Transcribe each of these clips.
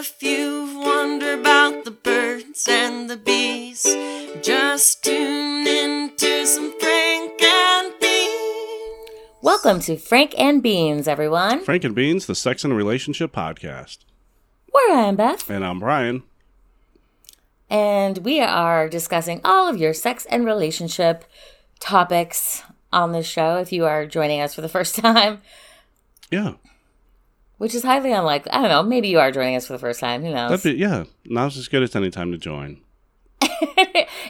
if you've wondered about the birds and the bees, just tune in to some Frank and Beans. Welcome to Frank and Beans, everyone. Frank and Beans, the Sex and Relationship Podcast. Where I am Beth, And I'm Brian. and we are discussing all of your sex and relationship topics on this show. If you are joining us for the first time, Yeah. Which is highly unlikely. I don't know. Maybe you are joining us for the first time. Who knows? That'd be yeah. Now's as good as any time to join.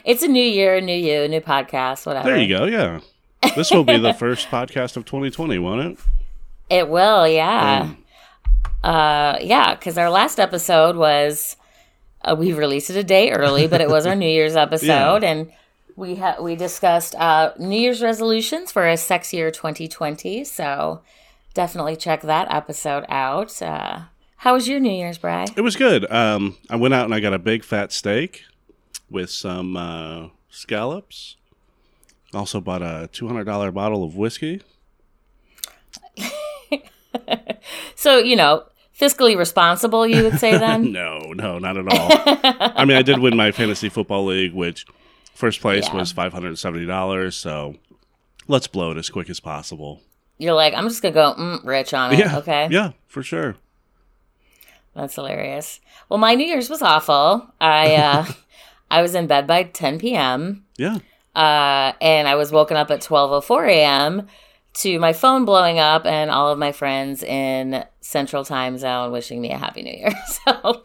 it's a new year, new you, new podcast, whatever. There you go, yeah. This will be the first podcast of 2020, won't it? It will, yeah. Uh, yeah, because our last episode was uh, we released it a day early, but it was our New Year's episode, and we ha- we discussed uh, New Year's resolutions for a sexier 2020. So definitely check that episode out. Uh, how was your New Year's, Bri? It was good. Um, I went out and I got a big fat steak with some uh, scallops. Also bought a $200 bottle of whiskey. So you know, fiscally responsible, you would say then. No, no, not at all. I mean, I did win my fantasy football league, which first place Yeah. was $570. So let's blow it as quick as possible. You're like, I'm just gonna go mm, rich on it. Yeah. Okay. Yeah, for sure. That's hilarious. Well, my New Year's was awful. I uh, I was in bed by 10 p.m. Yeah. Uh, and I was woken up at 12:04 a.m. to my phone blowing up and all of my friends in Central Time Zone wishing me a Happy New Year. So,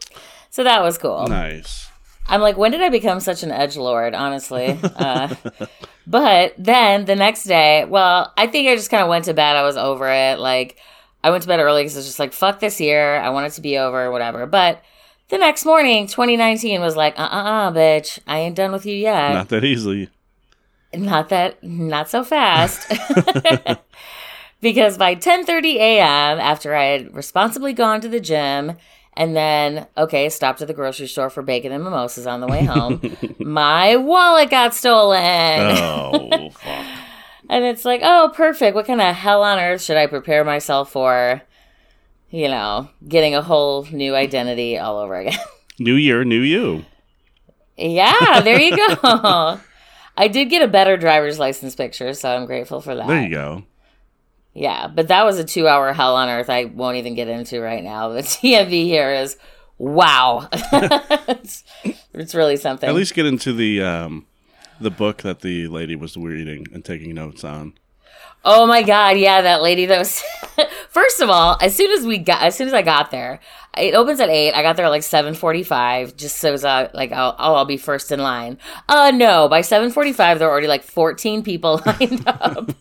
so that was cool. Nice. I'm like, when did I become such an edge lord? Honestly. Uh, but then the next day, well, I think I just kind of went to bed. I was over it. Like, I went to bed early because I was just like, fuck this year. I want it to be over, whatever. But the next morning, 2019 was like, uh uh uh, bitch. I ain't done with you yet. Not that easily. Not that, not so fast. because by 10:30 a.m., after I had responsibly gone to the gym and then okay, stopped at the grocery store for bacon and mimosas on the way home, my wallet got stolen. Oh, fuck. And it's like, "Oh, perfect. What kind of hell on earth should I prepare myself for?" You know, getting a whole new identity all over again. New year, new you. yeah, there you go. I did get a better driver's license picture, so I'm grateful for that. There you go. Yeah, but that was a two hour hell on earth I won't even get into right now. The DMV here is wow. it's, it's really something. At least get into the um, the book that the lady was reading and taking notes on. oh my god, yeah, that lady that was First of all, as soon as we got as soon as I got there, it opens at 8. I got there at like 7:45 just so uh, like I'll, oh, I'll be first in line. Uh no, by 7:45 there were already like 14 people lined up.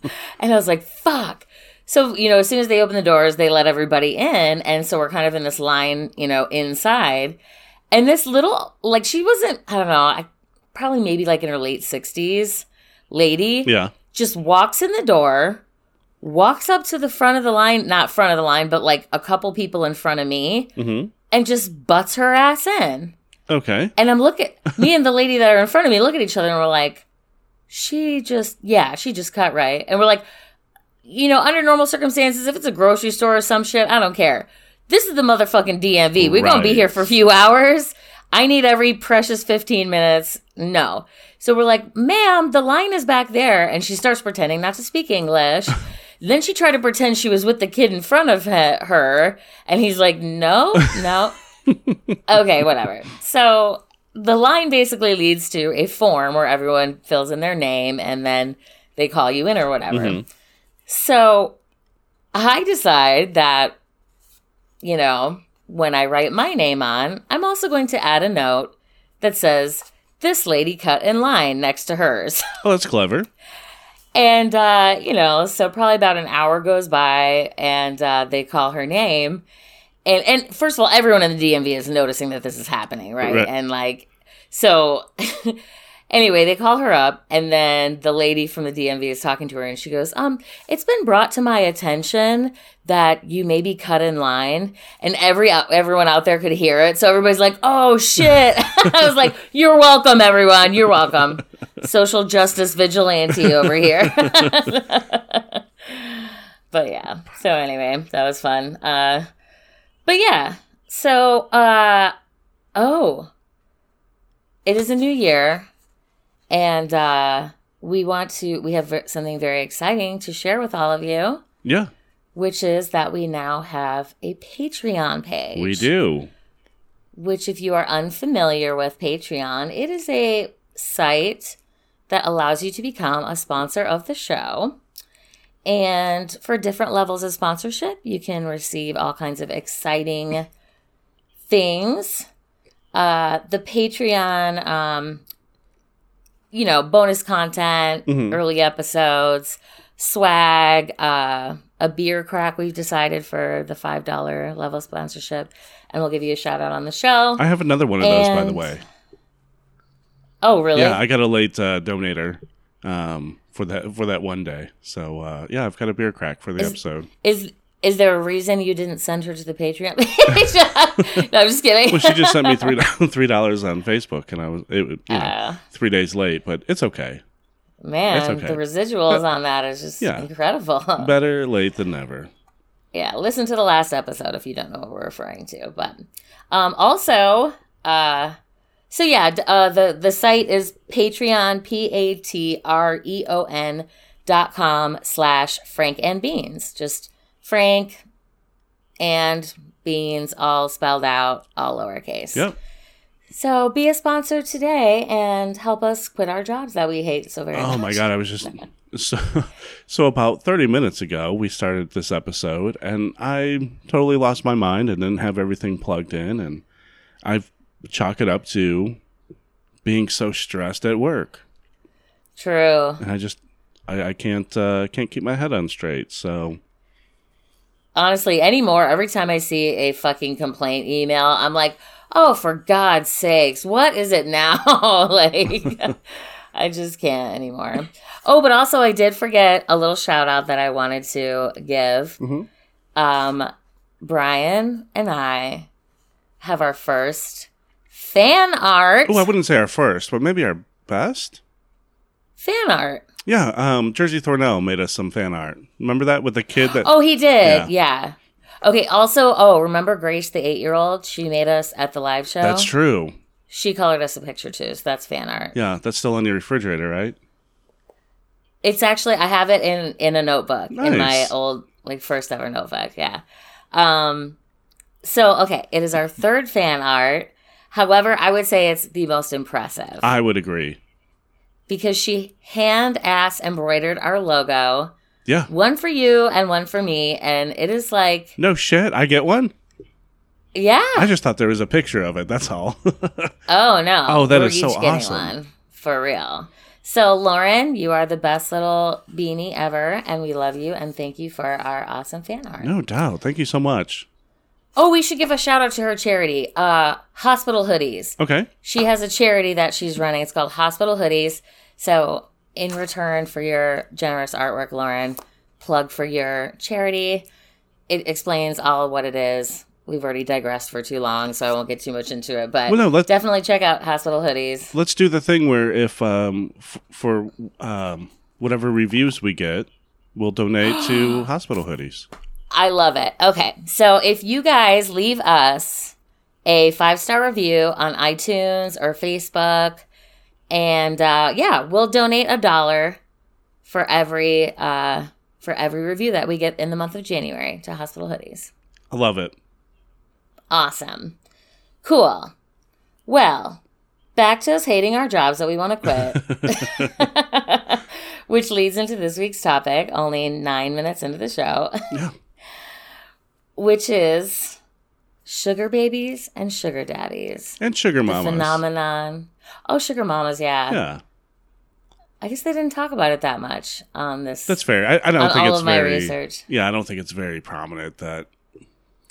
and I was like, fuck. So, you know, as soon as they open the doors, they let everybody in. And so we're kind of in this line, you know, inside. And this little, like, she wasn't, I don't know, I, probably maybe like in her late 60s lady Yeah. just walks in the door, walks up to the front of the line, not front of the line, but like a couple people in front of me, Mm-hmm. and just butts her ass in. Okay. And I'm looking, me and the lady that are in front of me look at each other and we're like, she just, yeah, she just cut right. And we're like, you know, under normal circumstances, if it's a grocery store or some shit, I don't care. This is the motherfucking DMV. We're going to be here for a few hours. I need every precious 15 minutes. No. So we're like, ma'am, the line is back there. And she starts pretending not to speak English. then she tried to pretend she was with the kid in front of her. And he's like, no, no. okay, whatever. So the line basically leads to a form where everyone fills in their name and then they call you in or whatever. Mm-hmm. So I decide that, you know, when I write my name on, I'm also going to add a note that says, this lady cut in line next to hers. Oh, that's clever. And, uh, you know, so probably about an hour goes by and uh, they call her name. And, and first of all, everyone in the DMV is noticing that this is happening, right? Right. And like, so anyway, they call her up and then the lady from the DMV is talking to her and she goes, um, it's been brought to my attention that you may be cut in line and every everyone out there could hear it. So everybody's like, oh shit. I was like, you're welcome, everyone. You're welcome. Social justice vigilante over here. but yeah. So anyway, that was fun. Uh but yeah. So, uh, oh, it is a new year, and uh, we want to. We have something very exciting to share with all of you, Yeah, which is that we now have a Patreon page. we do. Which, if you are unfamiliar with Patreon, it is a site that allows you to become a sponsor of the show. And for different levels of sponsorship, you can receive all kinds of exciting things. Uh, the Patreon, um, you know, bonus content, early episodes, swag, uh, a beer crack we've decided for the $5 level sponsorship. And we'll give you a shout out on the show. I have another one of those, by the way. oh, really? Yeah, I got a late uh, donator um, for that for that one day. So uh, yeah, I've got a beer crack for the episode. Is is there a reason you didn't send her to the Patreon page? no, I'm just kidding. Well, she just sent me three three dollars on Facebook, and I was it, was, you know Uh, three days late, but it's okay. man, okay. the residuals on that is just Yeah. incredible. Better late than never. yeah, listen to the last episode if you don't know what we're referring to. But um, also, uh, so yeah, d- uh, the the site is Patreon p a t r e o n dot com slash Frank and Beans. Just Frank and Beans, all spelled out, all lowercase. Yep. So be a sponsor today and help us quit our jobs that we hate so very much. Oh my god, I was just so so about 30 minutes ago we started this episode and I totally lost my mind and didn't have everything plugged in and I've chalk it up to being so stressed at work True. and I just I, I can't uh, can't keep my head on straight. So Honestly, anymore, every time I see a fucking complaint email, I'm like, oh, for God's sakes, what is it now? like, I just can't anymore. Oh, but also, I did forget a little shout out that I wanted to give. Um, Brian and I have our first fan art. oh, I wouldn't say our first, but maybe our best. fan art. Yeah, um, Jersey Thornell made us some fan art. Remember that with the kid that? Oh, he did. Yeah. Yeah. Okay. Also, oh, remember Grace, the eight-year-old? She made us at the live show. That's true. She colored us a picture too, so that's fan art. Yeah, that's still on your refrigerator, right? It's actually I have it in in a notebook in my old like first ever notebook. Yeah. Um. So okay, it is our third fan art. However, I would say it's the most impressive I would agree. Because she hand ass embroidered our logo, Yeah. one for you and one for me, and it is like No shit. I get one. yeah. I just thought there was a picture of it. That's all. Oh no! Oh, that We're is so awesome. For real. So Lauren, you are the best little beanie ever, and we love you and thank you for our awesome fan art. no doubt. Thank you so much. Oh, we should give a shout out to her charity, uh, Hospital Hoodies. Okay. She has a charity that she's running. It's called Hospital Hoodies. So, in return for your generous artwork, Lauren, plug for your charity. It explains all what it is. We've already digressed for too long, so I won't get too much into it. But Well, no, definitely check out Hospital Hoodies. Let's do the thing where if um, f- for um, whatever reviews we get, we'll donate to hospital hoodies. I love it. Okay. So if you guys leave us a five star review on iTunes or Facebook, and uh, yeah, we'll donate a dollar for every uh, for every review that we get in the month of January to Hospital Hoodies. I love it. Awesome. Cool. Well, back to us hating our jobs that we want to quit. Which leads into this week's topic, only nine minutes into the show. Yeah. Which is sugar babies and sugar daddies. And sugar The mamas. phenomenon. Oh, sugar mamas, yeah. Yeah, I guess they didn't talk about it that much on this. that's fair. I, I don't On think all it's of my very. research. Yeah, I don't think it's very prominent that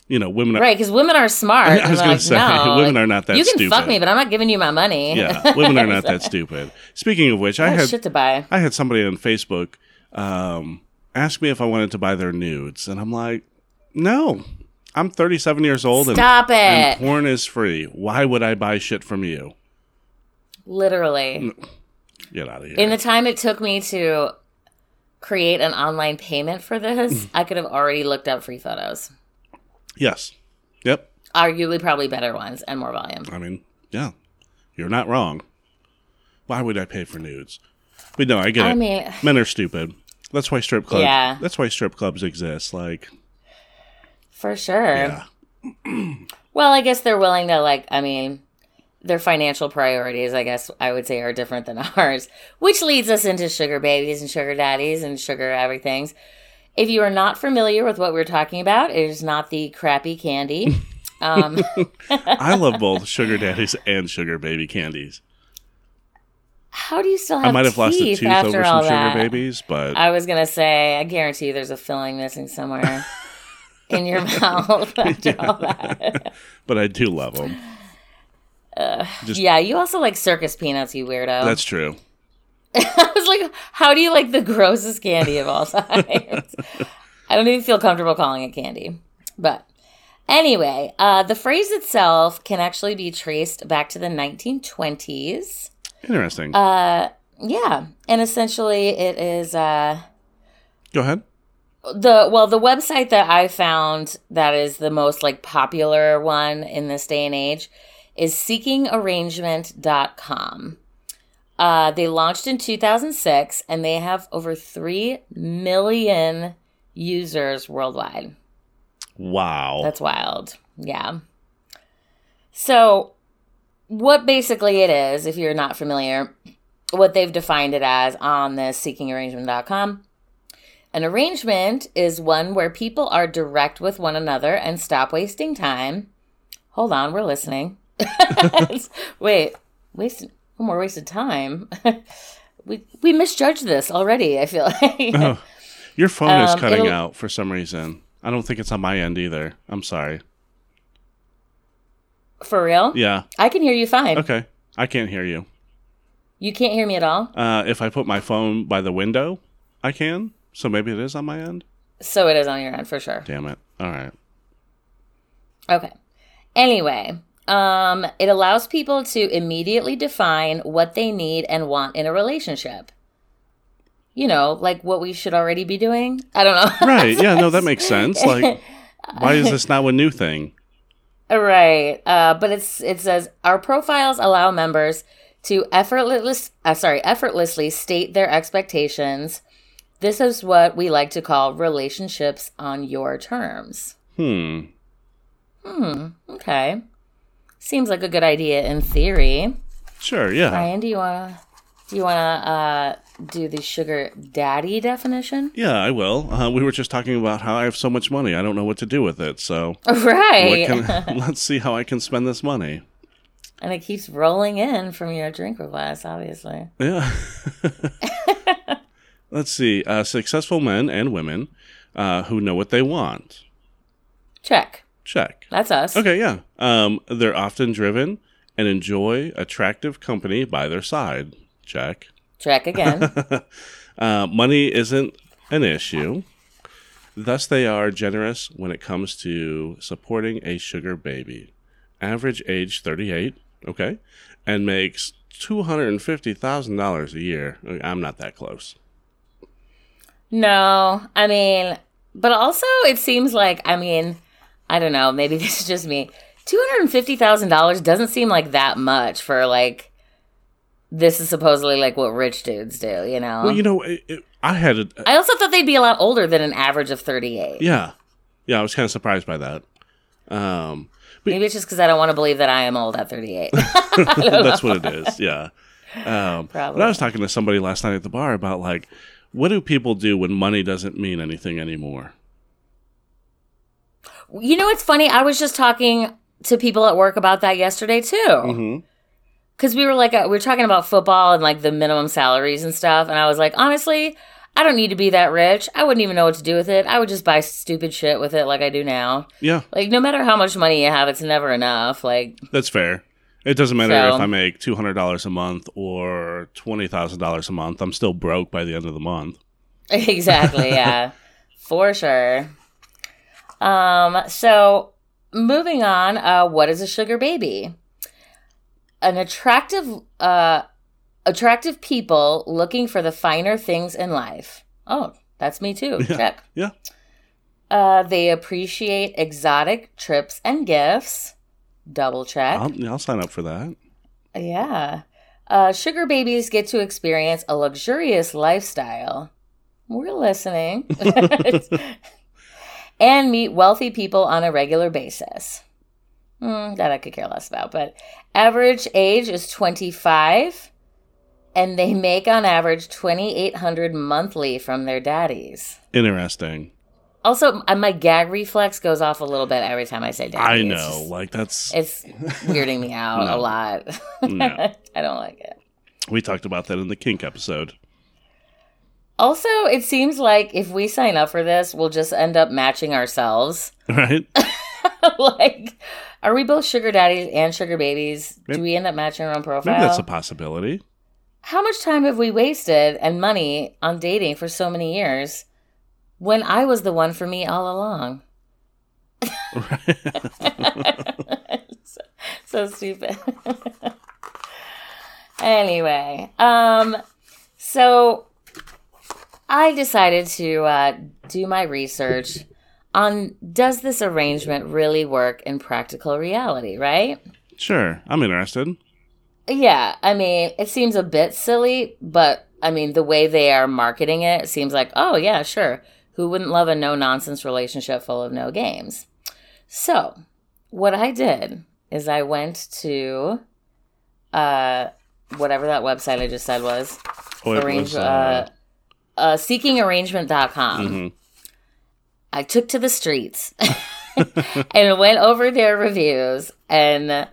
you know women. Are, right, because women are smart. I and was they're gonna say, no, women like, are not that stupid. You can fuck me, but I'm not giving you my money. Yeah, women are not that stupid. Speaking of which, I I had shit to buy. I had somebody on Facebook um, ask me if I wanted to buy their nudes, and I'm like, no. I'm 37 years old, and, Stop and it. porn is free. Why would I buy shit from you? Literally. Get out of here. In the time it took me to create an online payment for Mm. this, I could have already looked up free photos. yes. Yep. arguably probably better ones and more volume. I mean, yeah, you're not wrong. Why would I pay for nudes? But no, I get I it. mean, Men are stupid. That's why strip clubs. Yeah. That's why strip clubs exist. Like, for sure. yeah, Well, I guess they're willing to like. I mean, their financial priorities, I guess I would say, are different than ours, which leads us into sugar babies and sugar daddies and sugar everythings. If you are not familiar with what we're talking about, it is not the crappy candy. Um, I love both sugar daddies and sugar baby candies. how do you still have I might have lost a tooth after over some sugar that? babies, but I was gonna say, I guarantee you, there's a filling missing somewhere in your mouth after all that. but I do love them. Just- Yeah, you also like circus peanuts, you weirdo. That's true. I was like, how do you like the grossest candy of all time? I don't even feel comfortable calling it candy. But anyway, uh, the phrase itself can actually be traced back to the 1920s. Interesting. Uh, yeah, and essentially it is uh, Go ahead. The well the website that I found that is the most like popular one in this day and age is seekingarrangement.com. Uh, they launched in 2006 and they have over 3 million users worldwide. Wow. That's wild. Yeah. So, what basically it is, if you're not familiar, what they've defined it as on this seekingarrangement.com. An arrangement is one where people are direct with one another and stop wasting time. Hold on, we're listening. Wait, wasted no more wasted time. we we misjudged this already, I feel like. Oh, your phone is Um, cutting out for some reason. I don't think it's on my end either. I'm sorry. For real? Yeah. I can hear you fine. Okay. I can't hear you. You can't hear me at all? Uh, if I put my phone by the window, I can. So maybe it is on my end. So it is on your end for sure. Damn it. All right. Okay. Anyway, um, it allows people to immediately define what they need and want in a relationship. You know, like what we should already be doing. I don't know. Right. Yeah. No, that makes sense. Like, why is this now a new thing? right. Uh, but it's it says our profiles allow members to effortless uh, sorry effortlessly state their expectations. This is what we like to call relationships on your terms. Hmm. Hmm. Okay. Seems like a good idea in theory. Sure. Yeah. Ryan, do you wanna do you wanna uh, do the sugar daddy definition? Yeah, I will. Uh, we were just talking about how I have so much money. I don't know what to do with it. So Right. can, let's see how I can spend this money. and it keeps rolling in from your drink request, obviously. Yeah. let's see. Uh, successful men and women uh, who know what they want. Check. Check. That's us. Okay, yeah. Um, they're often driven and enjoy attractive company by their side. Check. Check again. Uh, money isn't an issue. Thus, they are generous when it comes to supporting a sugar baby. Average age 38, okay, and makes $250,000 a year. I'm not that close. No, I mean, but also it seems like I mean, I don't know. Maybe this is just me. Two hundred and fifty thousand dollars doesn't seem like that much for like. This is supposedly like what rich dudes do, you know. Well, you know, it, it, I had a, I also thought they'd be a lot older than an average of thirty-eight. yeah, yeah, I was kind of surprised by that. Um, Maybe it's just because I don't want to believe that I am old at 38. That's what it is. Yeah. Um, Probably. but I was talking to somebody last night at the bar about like, what do people do when money doesn't mean anything anymore? you know what's funny? I was just talking to people at work about that yesterday too. Mm-hmm. Because we were like, uh, we were talking about football and like the minimum salaries and stuff. And I was like, honestly, I don't need to be that rich. I wouldn't even know what to do with it. I would just buy stupid shit with it like I do now. Yeah, Like, no matter how much money you have, it's never enough. Like, that's fair. It doesn't matter So- if I make two hundred dollars a month or twenty thousand dollars a month. I'm still broke by the end of the month. exactly yeah for sure um so moving on uh what is a sugar baby an attractive uh attractive people looking for the finer things in life oh that's me too Yeah. check Yeah. Uh, they appreciate exotic trips and gifts. Double check. I'll, I'll sign up for that. Yeah. Uh, sugar babies get to experience a luxurious lifestyle. We're listening. and meet wealthy people on a regular basis. Hmm, that I could care less about, but average age is 25 and they make on average 2800 monthly from their daddies. Interesting. Also, uh, my gag reflex goes off a little bit every time I say daddy. I know. just- like that's It's weirding me out a lot. No. I don't like it. we talked about that in the kink episode. Also, it seems like if we sign up for this, we'll just end up matching ourselves. Right? like, are we both sugar daddies and sugar babies? Maybe- Do we end up matching our own profile? Maybe that's a possibility. How much time have we wasted and money on dating for so many years when I was the one for me all along? so, so stupid. anyway, um, so I decided to uh, do my research on does this arrangement really work in practical reality, right? Sure. I'm interested. Yeah, I mean, it seems a bit silly, but I mean, the way they are marketing it, it seems like, oh, yeah, sure. Who wouldn't love a no nonsense relationship full of no games? So, what I did is I went to uh, whatever that website I just said was, Oh, it arrange, was, uh, uh, seekingarrangement.com. mhm. I took to the streets and went over their reviews and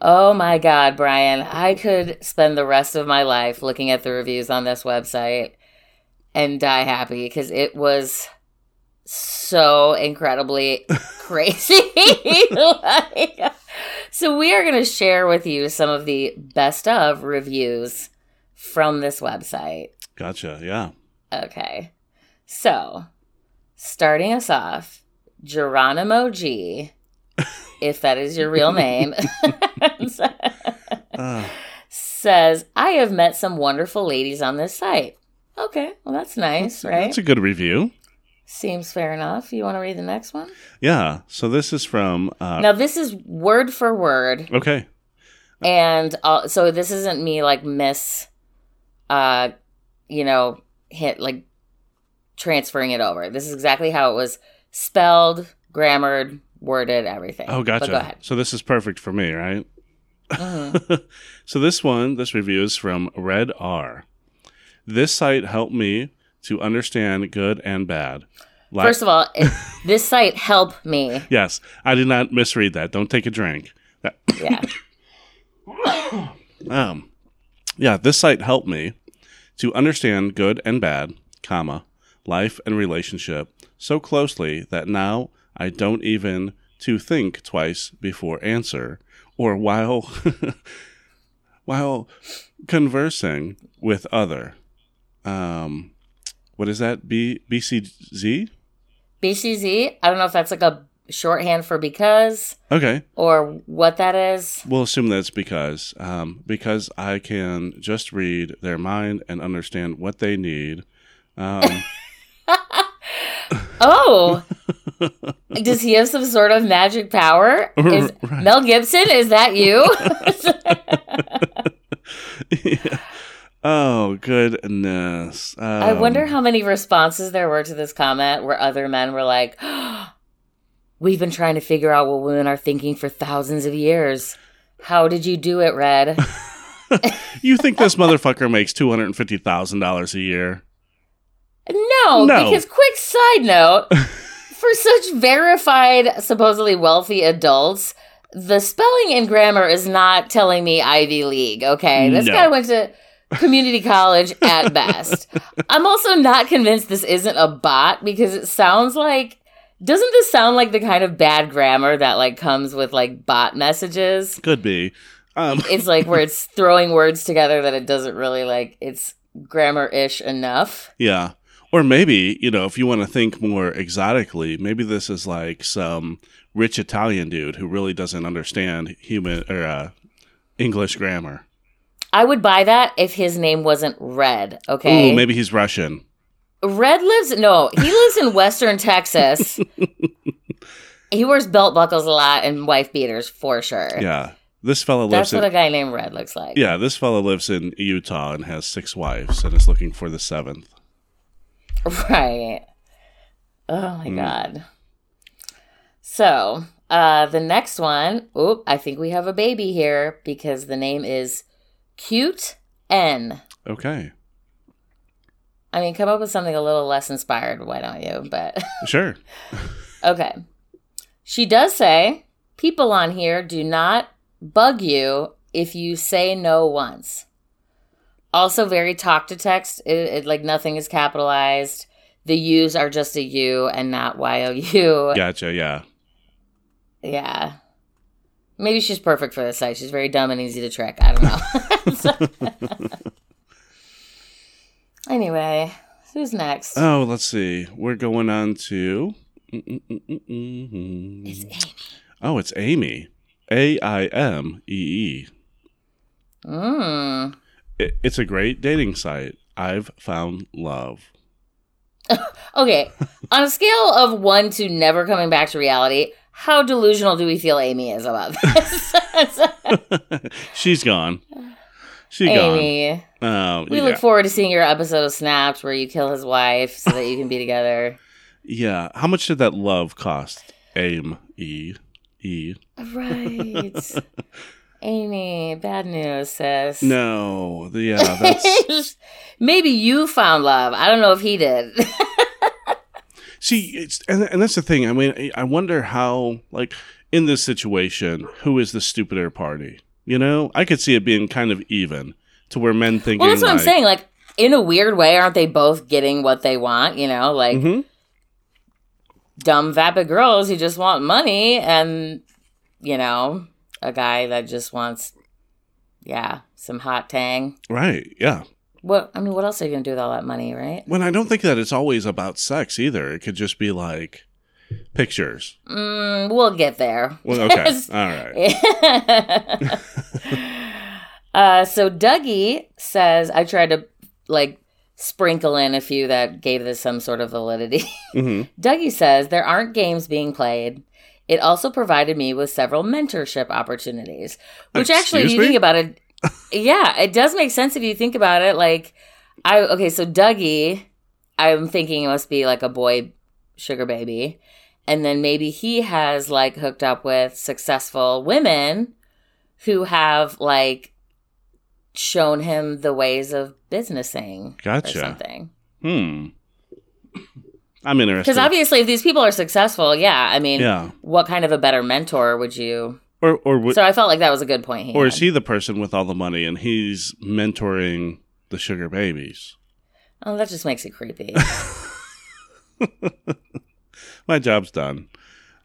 oh my god, Brian, I could spend the rest of my life looking at the reviews on this website and die happy because it was so incredibly crazy. Like, so we are going to share with you some of the best of reviews from this website. Gotcha. Yeah. Okay. So, starting us off, Geronimo G, if that is your real name, Uh, says, I have met some wonderful ladies on this site. Okay, well, that's nice, right? That's a good review. Seems fair enough. You want to read the next one? Yeah. So this is from. Uh, Now, this is word for word. Okay. And uh, so this isn't me like miss, uh, you know, hit like transferring it over. This is exactly how it was spelled, grammared, worded, everything. Oh, But gotcha. go ahead. So this is perfect for me, right? Mhm. so this one, this review is from Red R. This site helped me to understand good and bad. Li- First of all, it, this site helped me. yes, I did not misread that. Don't take a drink. That, Yeah. um, yeah, this site helped me to understand good and bad, comma, life and relationship so closely that now I don't even to think twice before answer or while while conversing with other. Um, what is that? B BCZ? BCZ. I don't know if that's like a shorthand for because Okay. or what that is. We'll assume that's because um, because I can just read their mind and understand what they need. Um, Oh, does he have some sort of magic power? Is Right. Mel Gibson? Is that you? yeah. Oh goodness! Um, I wonder how many responses there were to this comment where other men were like, We've been trying to figure out what women are thinking for thousands of years. How did you do it, Red? you think this motherfucker makes two hundred and fifty thousand dollars a year? No, No. because quick side note, for such verified, supposedly wealthy adults, the spelling and grammar is not telling me Ivy League, okay? This No. guy went to community college at best. I'm also not convinced this isn't a bot because it sounds like doesn't this sound like the kind of bad grammar that like comes with like bot messages? Could be. Um, It's like where it's throwing words together that it doesn't really like it's grammar-ish enough. yeah. Or maybe you know, if you want to think more exotically, maybe this is like some rich Italian dude who really doesn't understand human or uh, English grammar. I would buy that if his name wasn't Red, okay? Ooh, maybe he's Russian. Red lives no, he lives in Western Texas. he wears belt buckles a lot and wife beaters for sure. Yeah. This fella That's lives what in a guy named Red looks like. Yeah, this fella lives in Utah and has six wives and is looking for the seventh. Right. Oh my god. So, uh the next one, oop, I think we have a baby here because the name is Cute N. Okay. I mean, come up with something a little less inspired, why don't you? But Sure. okay. She does say, people on here do not bug you if you say no once. Also, very talk to text. It, it- like nothing is capitalized. The U's are just a U and not Y O U. Gotcha. Yeah. Yeah. Maybe she's perfect for this site. She's very dumb and easy to trick. I don't know. anyway, who's next? Oh, let's see. We're going on to. it's Amy. Oh, it's Amy. A I M E E. Mm. It- It's a great dating site. I've found love. Okay, on a scale of one to never coming back to reality, how delusional do we feel Amy is about this? She's gone. She gone. Amy, Oh, we yeah. look forward to seeing your episode of Snapped where you kill his wife so that you can be together. yeah. How much did that love cost? Aim. E. E. Right. Amy, bad news, sis. No. Yeah. That's. Maybe you found love. I don't know if he did. See, it's and, and that's the thing. I mean, I- wonder how, like, in this situation, who is the stupider party? You know, I could see it being kind of even to where men think. well, that's what I'm saying. Like, in a weird way, aren't they both getting what they want? You know, like Mhm. dumb, vapid girls who just want money, and, you know, a guy that just wants, yeah, some hot tang. Right. Yeah. What, I mean, what else are you going to do with all that money, right? When I don't think that it's always about sex either. It could just be like pictures. Mm, we'll get there. Well, okay. All right. uh, so Dougie says I tried to like sprinkle in a few that gave this some sort of validity. hmm Dougie says there aren't games being played. It also provided me with several mentorship opportunities, which actually, if Excuse you think about it, yeah, it does make sense if you think about it. Like, I okay, so Dougie, I'm thinking it must be like a boy sugar baby, and then maybe he has like hooked up with successful women who have like shown him the ways of businessing or Gotcha. something. Hmm. I'm interested. Because obviously, if these people are successful, yeah, I mean, yeah. what kind of a better mentor would you? Or or would- So I felt like that was a good point. Or had. is he the person with all the money and he's mentoring the sugar babies? Oh, that just makes it creepy. My job's done.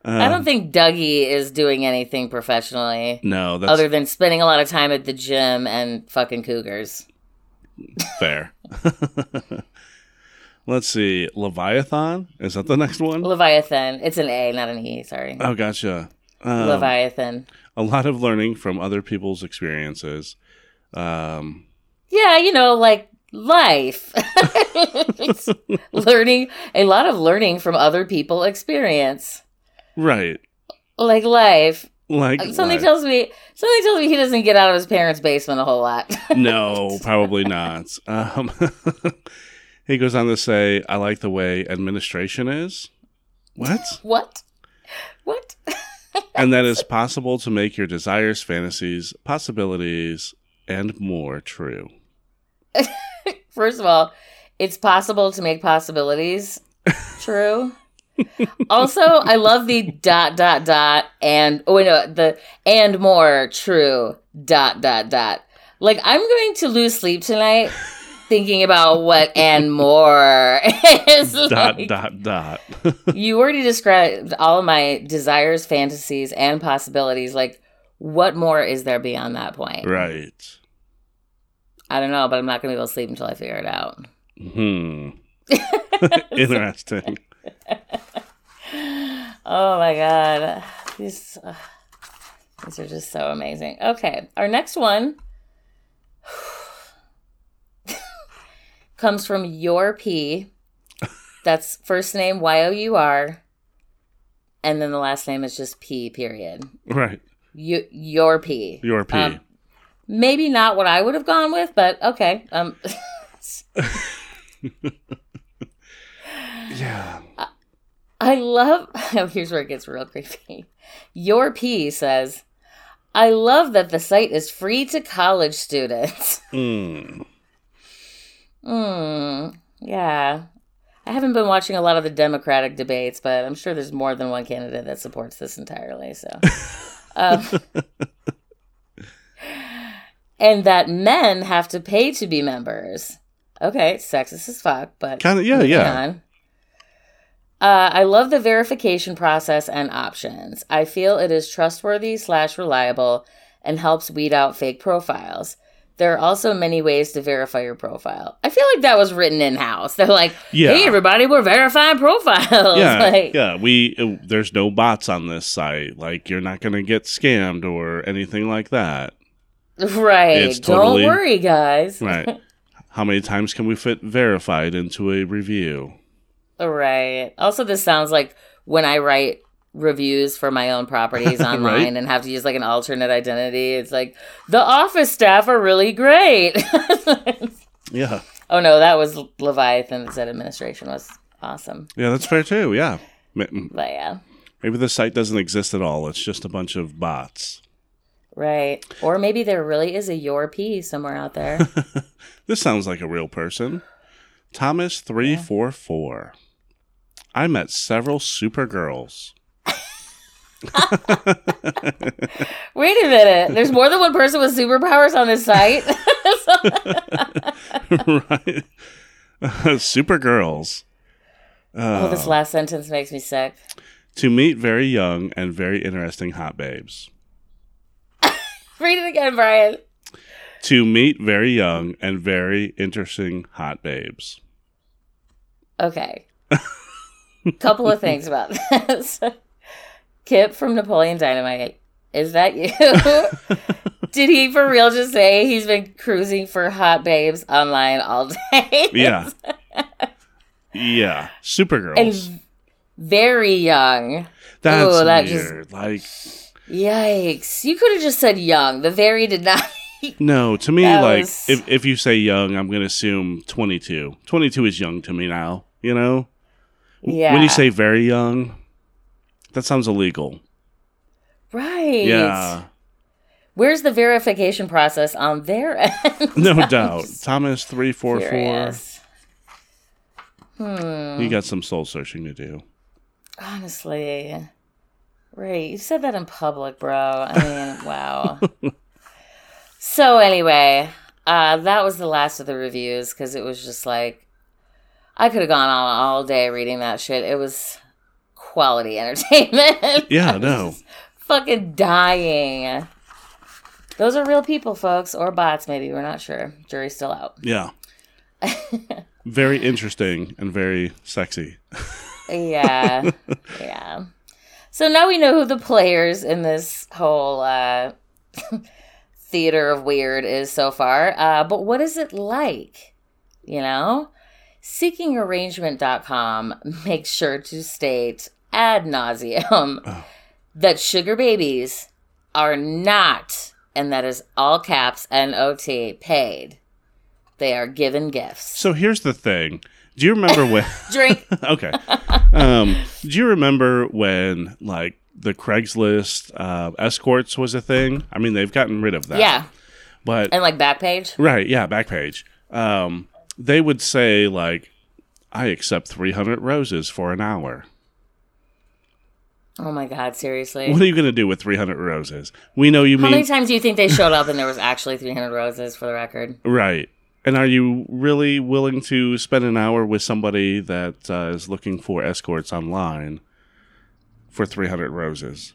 I Um, don't think Dougie is doing anything professionally No, that's other than spending a lot of time at the gym and fucking cougars. fair. Let's see. Leviathan? Is that the next one? Leviathan. It's an A, not an E. Sorry. Oh, gotcha. Um, Leviathan. a lot of learning from other people's experiences. Um, Yeah, you know, like life. Learning a lot of learning from other people experience. right. Like life. Like, Something what? tells me something tells me he doesn't get out of his parents' basement a whole lot. no, probably not. Um, he goes on to say, I like the way administration is. What? what? What? and that it's possible to make your desires, fantasies, possibilities, and more true. First of all, it's possible to make possibilities true. also, I love the dot dot dot and oh wait, no, the and more true dot dot dot. Like I'm going to lose sleep tonight thinking about what and more is. Dot, like. dot, dot. You already described all of my desires, fantasies, and possibilities. Like, what more is there beyond that point? right. I don't know, but I'm not going to be able to sleep until I figure it out. Hmm. Interesting. Oh my god, these uh, these are just so amazing. Okay, our next one comes from your P, That's first name Y O U R, and then the last name is just P. Period. Right. You your P. Your P. Um, maybe not what I would have gone with, but okay. Um, yeah. I love. Oh, here's where it gets real creepy. Your P says, "I love that the site is free to college students." Mm. Hmm. Yeah. I haven't been watching a lot of the Democratic debates, but I'm sure there's more than one candidate that supports this entirely. So, um, and that men have to pay to be members. Okay, sexist as fuck, but Kind of. Yeah. Yeah. on. Uh, I love the verification process and options. I feel it is trustworthy slash reliable and helps weed out fake profiles. There are also many ways to verify your profile. I feel like that was written in house. They're like, Yeah. "Hey, everybody, we're verifying profiles." Yeah. like, yeah. We. uh, There's no bots on this site. Like you're not gonna get scammed or anything like that. right. It's Don't worry, guys. Right. How many times can we fit verified into a review? Right. Also, this sounds like when I write reviews for my own properties online Right. and have to use like an alternate identity. It's like the office staff are really great. Yeah. oh no, that was Leviathan that said administration was awesome. Yeah, that's fair too. Yeah. But yeah. Maybe the site doesn't exist at all. It's just a bunch of bots. Right. Or maybe there really is a your P somewhere out there. This sounds like a real person. Thomas three four four. I met several super girls. Wait a minute. There's more than one person with superpowers on this site. right? super girls. oh, this uh, last sentence makes me sick. To meet very young and very interesting hot babes. Read it again, Brian. To meet very young and very interesting hot babes. Okay. Couple of things about this. Kip from Napoleon Dynamite. Is that you? Did he for real just say he's been cruising for hot babes online all day? Yeah. yeah. Super girls. and very young. That's Ooh, that just- weird. Like Yikes. You could have just said young. The very did not. No, to me, That like was- if if you say young, I'm gonna assume 22. 22 is young to me now. You know, yeah. when you say very young, that sounds illegal. right. Yeah, Where's the verification process on their end? no doubt. Thomas three four four. Hmm. You got some soul searching to do. Honestly. Right. You said that in public, bro. I mean, wow. so, anyway, uh, that was the last of the reviews because it was just like, I could have gone on all day reading that shit. It was quality entertainment. Yeah, no. Fucking dying. Those are real people, folks, or bots, maybe. We're not sure. Jury's still out. Yeah. very interesting and very sexy. Yeah. yeah. So now we know who the players in this whole uh, theater of weird is so far. Uh, but what is it like? You know? Seekingarrangement.com makes sure to state ad nauseum that sugar babies are not, and that is all caps N O T, paid. They are given gifts. So here's the thing. Do you remember when? Drink. okay. Um, do you remember when like the Craigslist uh, escorts was a thing? I mean, they've gotten rid of that. yeah. But And like Backpage. right, yeah, Backpage. Um, they would say like, "I accept 300 roses for an hour." Oh my God, seriously. What are you going to do with 300 roses? We know you mean. How mean many times do you think they showed up and there was actually 300 roses for the record? right. And are you really willing to spend an hour with somebody that uh, is looking for escorts online for 300 roses?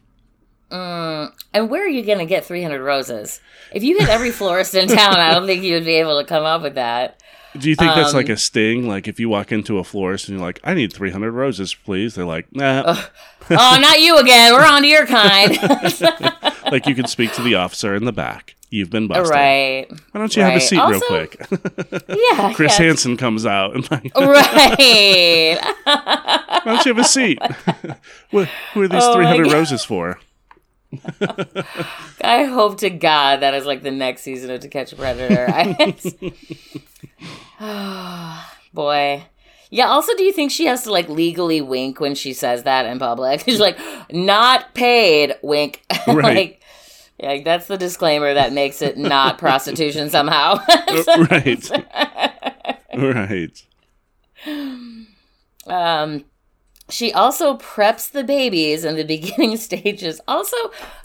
And where are you going to get 300 roses? If you hit every florist in town, I don't think you would be able to come up with that. Do you think that's like Um, a sting? Like if you walk into a florist and you're like, "I need 300 roses, please," they're like, "Nah." Oh, not you again. We're on to your kind. like you can speak to the officer in the back. you've been busted. Right. Why don't you have a Right. seat real quick? Yeah. Chris. Hansen comes out and like, Right. why don't you have a seat? what, who are these Oh 300 roses for? I hope to God that is like the next season of To Catch a Predator. I- Boy. Yeah, also, do you think she has to like legally wink when she says that in public? She's like, not paid, wink. Right. like, yeah, like, that's the disclaimer that makes it not prostitution somehow. right. right. um, she also preps the babies in the beginning stages. Also,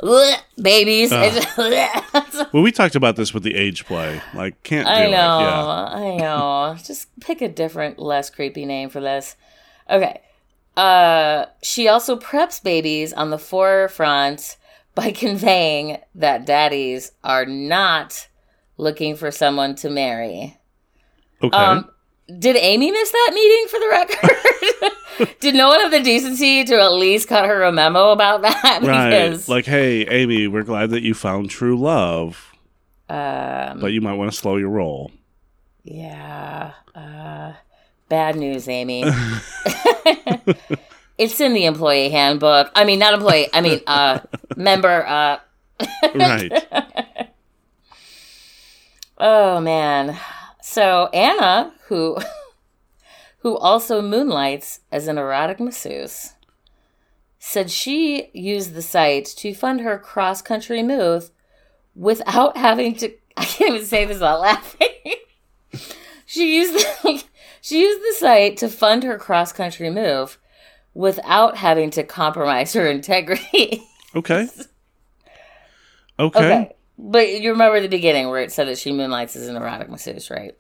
bleh, babies. Well, we talked about this with the age play. Like, can't do I it. know, Yeah. I know. Just pick a different, less creepy name for this. Okay. Uh, she also preps babies on the forefront by conveying that daddies are not looking for someone to marry. Okay. Um, did Amy miss that meeting for the record? did no one have the decency to at least cut her a memo about that? right. Like, hey, Amy, we're glad that you found true love, um, but you might want to slow your roll. Yeah. Uh, bad news, Amy. it's in the employee handbook. I mean, not employee. I mean, uh, member. Uh, right. oh man. So Anna, who, who also moonlights as an erotic masseuse, said she used the site to fund her cross country move without having to. I can't even say this without laughing. she used the, she used the site to fund her cross country move without having to compromise her integrity. Okay. Okay. okay. But you remember the beginning where it said that she moonlights as an erotic masseuse, right?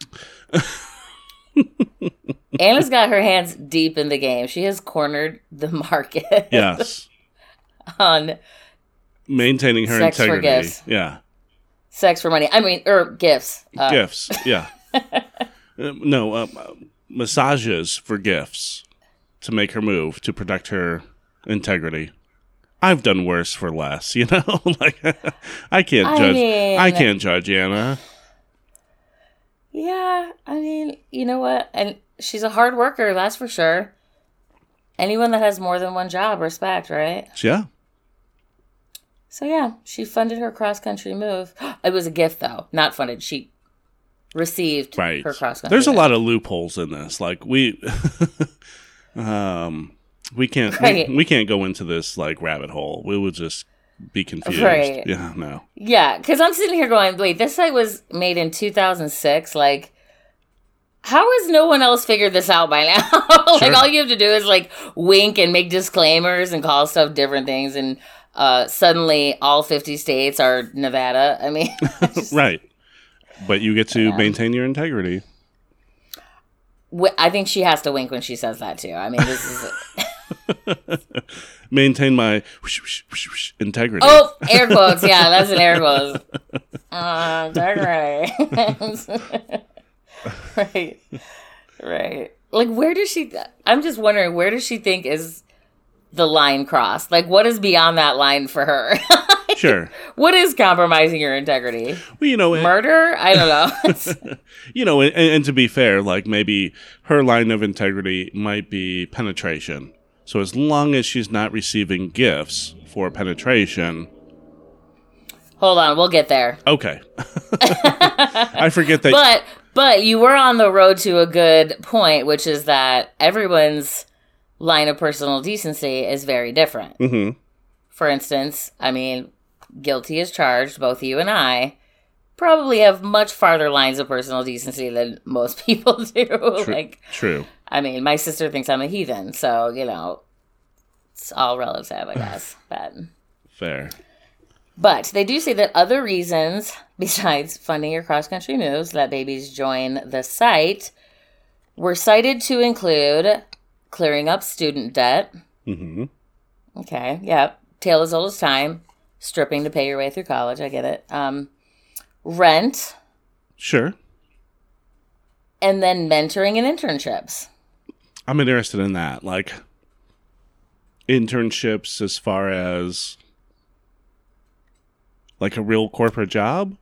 Anna's got her hands deep in the game. She has cornered the market Yes. on Maintaining her Sex for integrity. gifts. Yeah. sex for money. I mean, or gifts. Uh, Gifts. Yeah. Uh, no, uh, uh, massages for gifts to make her move to protect her integrity. I've done worse for less, you know. like I can't I judge. mean- I can't judge Anna. Yeah, I mean, you know what? And she's a hard worker, that's for sure. Anyone that has more than one job, respect, right? Yeah. So yeah, she funded her cross country move. It was a gift though, not funded. She received Right. her cross country. There's a move. lot of loopholes in this. Like we, um, we can't Right. we, we can't go into this like rabbit hole. We would just be confused. Right. Yeah. No. Yeah, because I'm sitting here going, wait, this site was made in 2006. Like, how has no one else figured this out by now? like, Sure. all you have to do is like wink and make disclaimers and call stuff different things, and uh, suddenly all 50 states are Nevada. I mean, Right. But you get to maintain your integrity. I think she has to wink when she says that too. I mean, this is. Maintain my whoosh, whoosh, whoosh, integrity. Oh, air quotes. Yeah, that's an air quotes. Uh, integrity. right. Right. Like, where does she? I'm just wondering, where does she think is the line crossed? Like, what is beyond that line for her? Sure. what is compromising your integrity? Well, you know, Murder? I don't know. you know, and, and to be fair, like maybe her line of integrity might be penetration. So as long as she's not receiving gifts for penetration, Hold on, we'll get there. okay. I forget that. But but you were on the road to a good point, which is that everyone's line of personal decency is very different. Mm-hmm. For instance, I mean, guilty as charged, both you and I probably have much farther lines of personal decency than most people do. True. like, True. I mean, my sister thinks I'm a heathen, so you know, it's all relative, I guess. But Fair. but they do say that other reasons besides funding your cross country moves that babies join the site were cited to include clearing up student debt. hmm Okay, yeah, tale as old as time. Stripping to pay your way through college. I get it. Um, rent, Sure. and then mentoring and internships. I'm interested in that. Like internships as far as like a real corporate job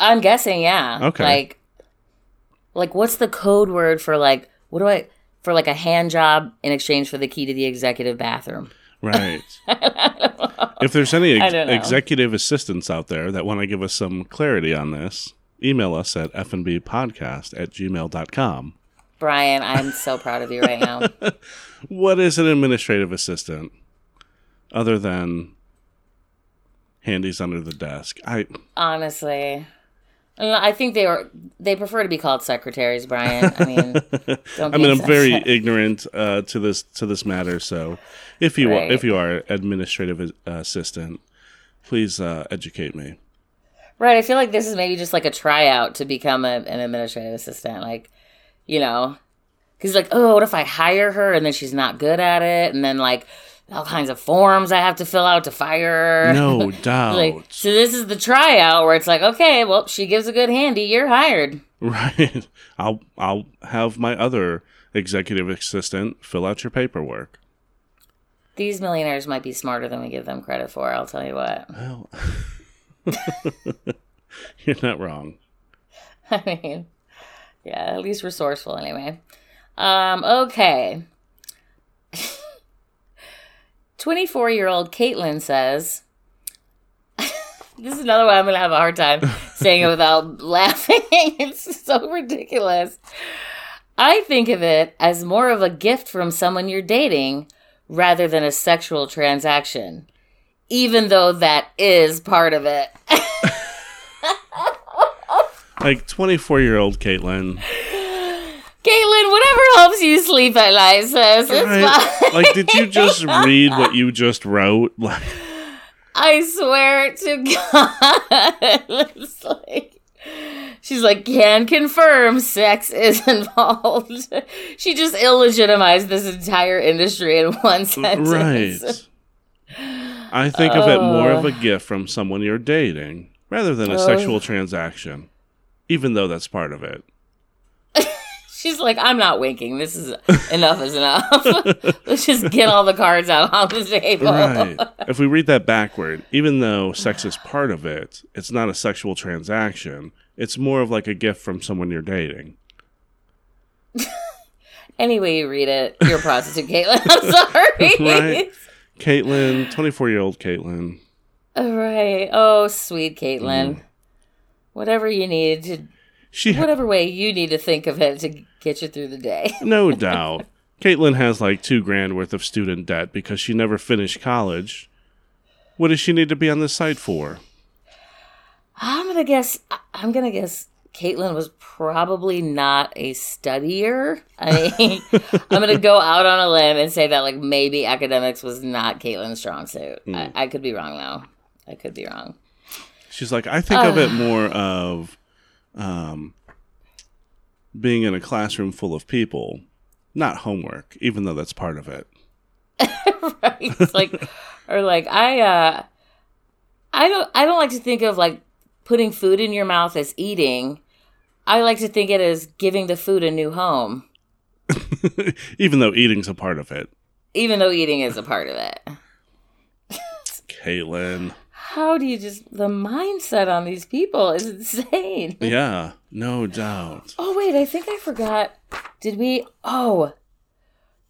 I'm guessing, yeah. Okay. Like, like what's the code word for like what do I for like a hand job in exchange for the key to the executive bathroom? Right. if there's any ex- executive assistants out there that want to give us some clarity on this, email us at fnbpodcast at gmail.com. Brian, I'm so proud of you right now. What is an administrative assistant other than handies under the desk? I Honestly. Uh, I think they were they prefer to be called secretaries, Brian. I mean, don't I mean, I'm very ignorant uh, to this to this matter. So if you Right. if you are administrative uh, assistant, please uh, educate me. Right. I feel like this is maybe just like a tryout to become a, an administrative assistant. Like, you know, because like, oh, what if I hire her and then she's not good at it, and then like all kinds of forms I have to fill out to fire. No doubt. like, so this is the tryout where it's like, okay, well, she gives a good handy, you're hired. Right. I'll I'll have my other executive assistant fill out your paperwork. These millionaires might be smarter than we give them credit for. I'll tell you what. Well, you're not wrong. I mean, yeah, at least resourceful anyway. Um, okay. 24 year old Caitlin says, This is another one I'm going to have a hard time saying it without laughing. it's so ridiculous. I think of it as more of a gift from someone you're dating rather than a sexual transaction, even though that is part of it. Like 24 year old Caitlin. Caitlin, whatever helps you sleep at night, sis. It's Right? fine. Like, did you just read what you just wrote? Like, I swear to God. It's like, she's like, can confirm sex is involved. she just illegitimized this entire industry in one sentence. right. I think of it more of Oh. a gift from someone you're dating rather than a Oh. sexual transaction, even though that's part of it. She's like, I'm not winking. This is enough is enough. Let's just get all the cards out on the table. Right. if we read that backward, even though sex is part of it, it's not a sexual transaction. It's more of like a gift from someone you're dating. Any way you read it, you're a prostitute, Caitlin. I'm sorry. Right. Caitlin, 24 year old Caitlin. All right. Oh, sweet Caitlin. Mm. Whatever you need to, She ha- whatever way you need to think of it to get you through the day. no doubt. Caitlin has like two grand worth of student debt because she never finished college. What does she need to be on this site for? I'm gonna guess. I'm gonna guess. Caitlin was probably not a studier. I mean, I'm gonna go out on a limb and say that like maybe academics was not Caitlin's strong suit. Hmm. I, I could be wrong though. I could be wrong. She's like, I think of it more of um, being in a classroom full of people, not homework, even though that's part of it. right? Like, or like I, uh, I don't, I don't like to think of like putting food in your mouth as eating. I like to think it as giving the food a new home, even though eating's a part of it. even though eating is a part of it. Caitlin. How do you just the mindset on these people is insane. Yeah, no doubt. Oh wait, I think I forgot. Did we? Oh,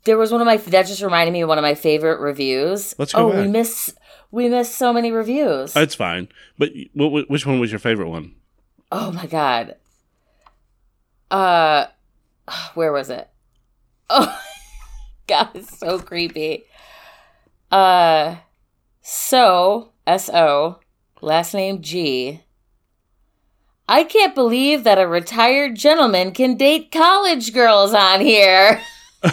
there was one of my that just reminded me of one of my favorite reviews. Let's go Oh, we miss we missed so many reviews. It's fine. But wh- wh- which one was your favorite one? Oh my god. Uh where was it? Oh god, it's so creepy. Uh so S O last name G. I can't believe that a retired gentleman can date college girls on here.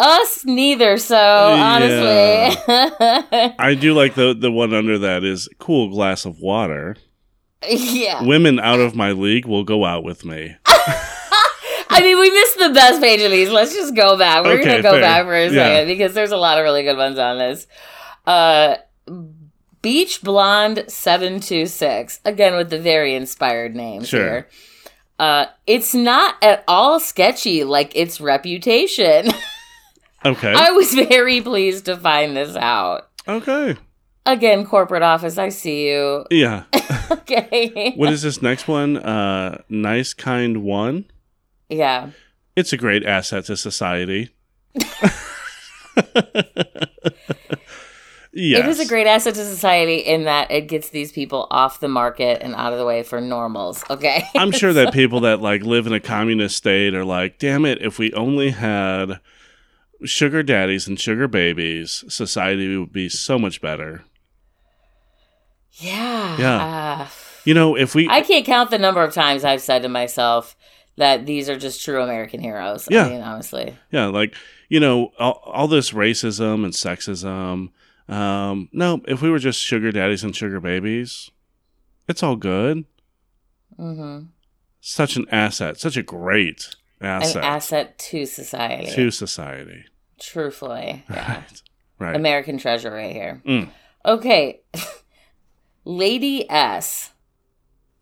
Us neither, so honestly. I do like the the one under that is cool glass of water. yeah. Women out of my league will go out with me. I mean, we missed the best page of these. Let's just go back. We're Okay, gonna go fair. back for a Yeah. second because there's a lot of really good ones on this. Uh, Beach Blonde seven two six again with the very inspired name Sure. here. Uh, it's not at all sketchy like its reputation. Okay. I was very pleased to find this out. okay. Again, corporate office, I see you. Yeah. Okay. what is this next one? Uh, nice kind one. Yeah. It's a great asset to society. yes. It is a great asset to society in that it gets these people off the market and out of the way for normals. Okay. I'm sure that people that like live in a communist state are like, damn it, if we only had sugar daddies and sugar babies, society would be so much better. yeah. Yeah. You know, if we I can't count the number of times I've said to myself that these are just true American heroes. Yeah. I mean, honestly. Yeah, like you know, all, all this racism and sexism. Um, no, if we were just sugar daddies and sugar babies, it's all good. hmm Such an asset, such a great asset. An asset asset to society. to society. Truthfully. Yeah. Right, right. American treasure right here. Mm. Okay. Lady S.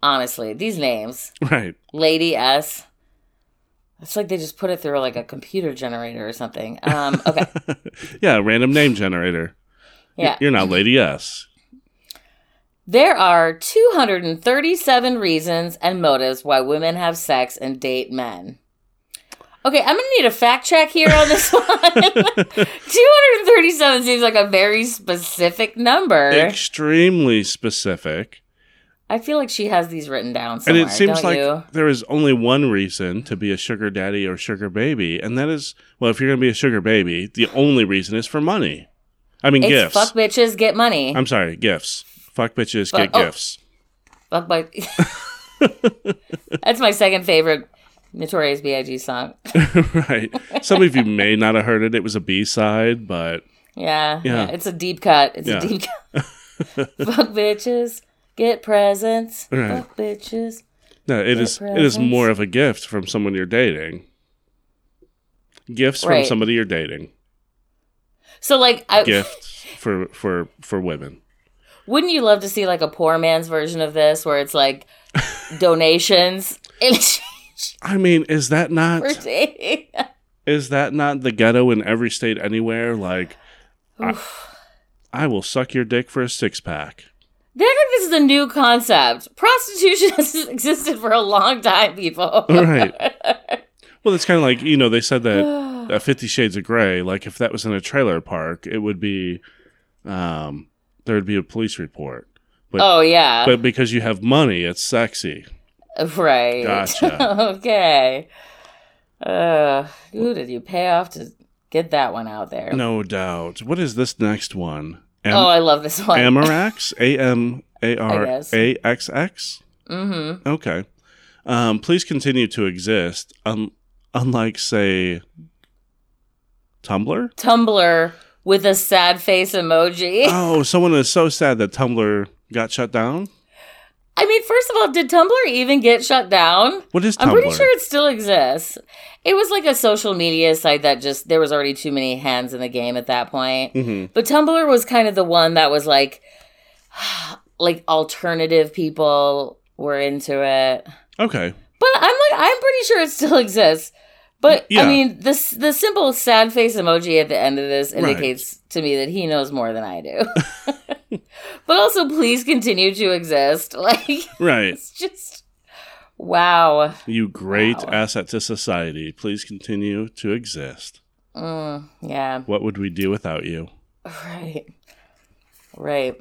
Honestly, these names. right. Lady S. It's like they just put it through like a computer generator or something. Um, okay. yeah, random name generator. Yeah. You're not Lady S. There are 237 reasons and motives why women have sex and date men. Okay, I'm gonna need a fact check here on this one. 237 seems like a very specific number. Extremely specific. I feel like she has these written down somewhere. And it seems like you? there is only one reason to be a sugar daddy or sugar baby, and that is, well, if you're going to be a sugar baby, the only reason is for money. I mean, It's gifts. fuck bitches get money. I'm sorry, gifts. Fuck bitches, Fuck- get oh. gifts. Fuck by. That's my second favorite Notorious B.I.G. song. right. Some of you may not have heard it. It was a B side, but Yeah, Yeah. yeah, It's a deep cut. It's Yeah. a deep cut. Fuck bitches, get presents. Right. Fuck bitches. no, it is. It is more of a gift from someone you're dating. Gifts from somebody you're dating. So, like, I, Gifts for for for women. wouldn't you love to see like a poor man's version of this, where it's like donations I mean, is that not is that not the ghetto in every state anywhere? Like, I, I will suck your dick for a six pack. They act like this is a new concept. Prostitution has existed for a long time, people. Right. Well, it's kind of like you know they said that uh, Fifty Shades of Grey. Like if that was in a trailer park, it would be, um, there would be a police report. But oh yeah, but because you have money, it's sexy. right. Gotcha. okay. Uh, who did you pay off to get that one out there? No doubt. What is this next one? Am- oh, I love this one. Amarax. A M A R. A X X. mm-hmm. Okay. Um, please continue to exist. Um, unlike say, Tumblr. Tumblr with a sad face emoji. Oh, someone is so sad that Tumblr got shut down. I mean, first of all, did Tumblr even get shut down? What is Tumblr? I'm pretty sure it still exists. It was like a social media site that just there was already too many hands in the game at that point. hmm But Tumblr was kind of the one that was like like alternative people were into it. Okay. But I'm like I'm pretty sure it still exists. But Yeah. I mean, this the simple sad face emoji at the end of this Right. indicates to me that he knows more than I do. but also, please continue to exist. Like Right. it's just wow. You great Wow. asset to society. Please continue to exist. Mm, yeah. What would we do without you? Right. Right.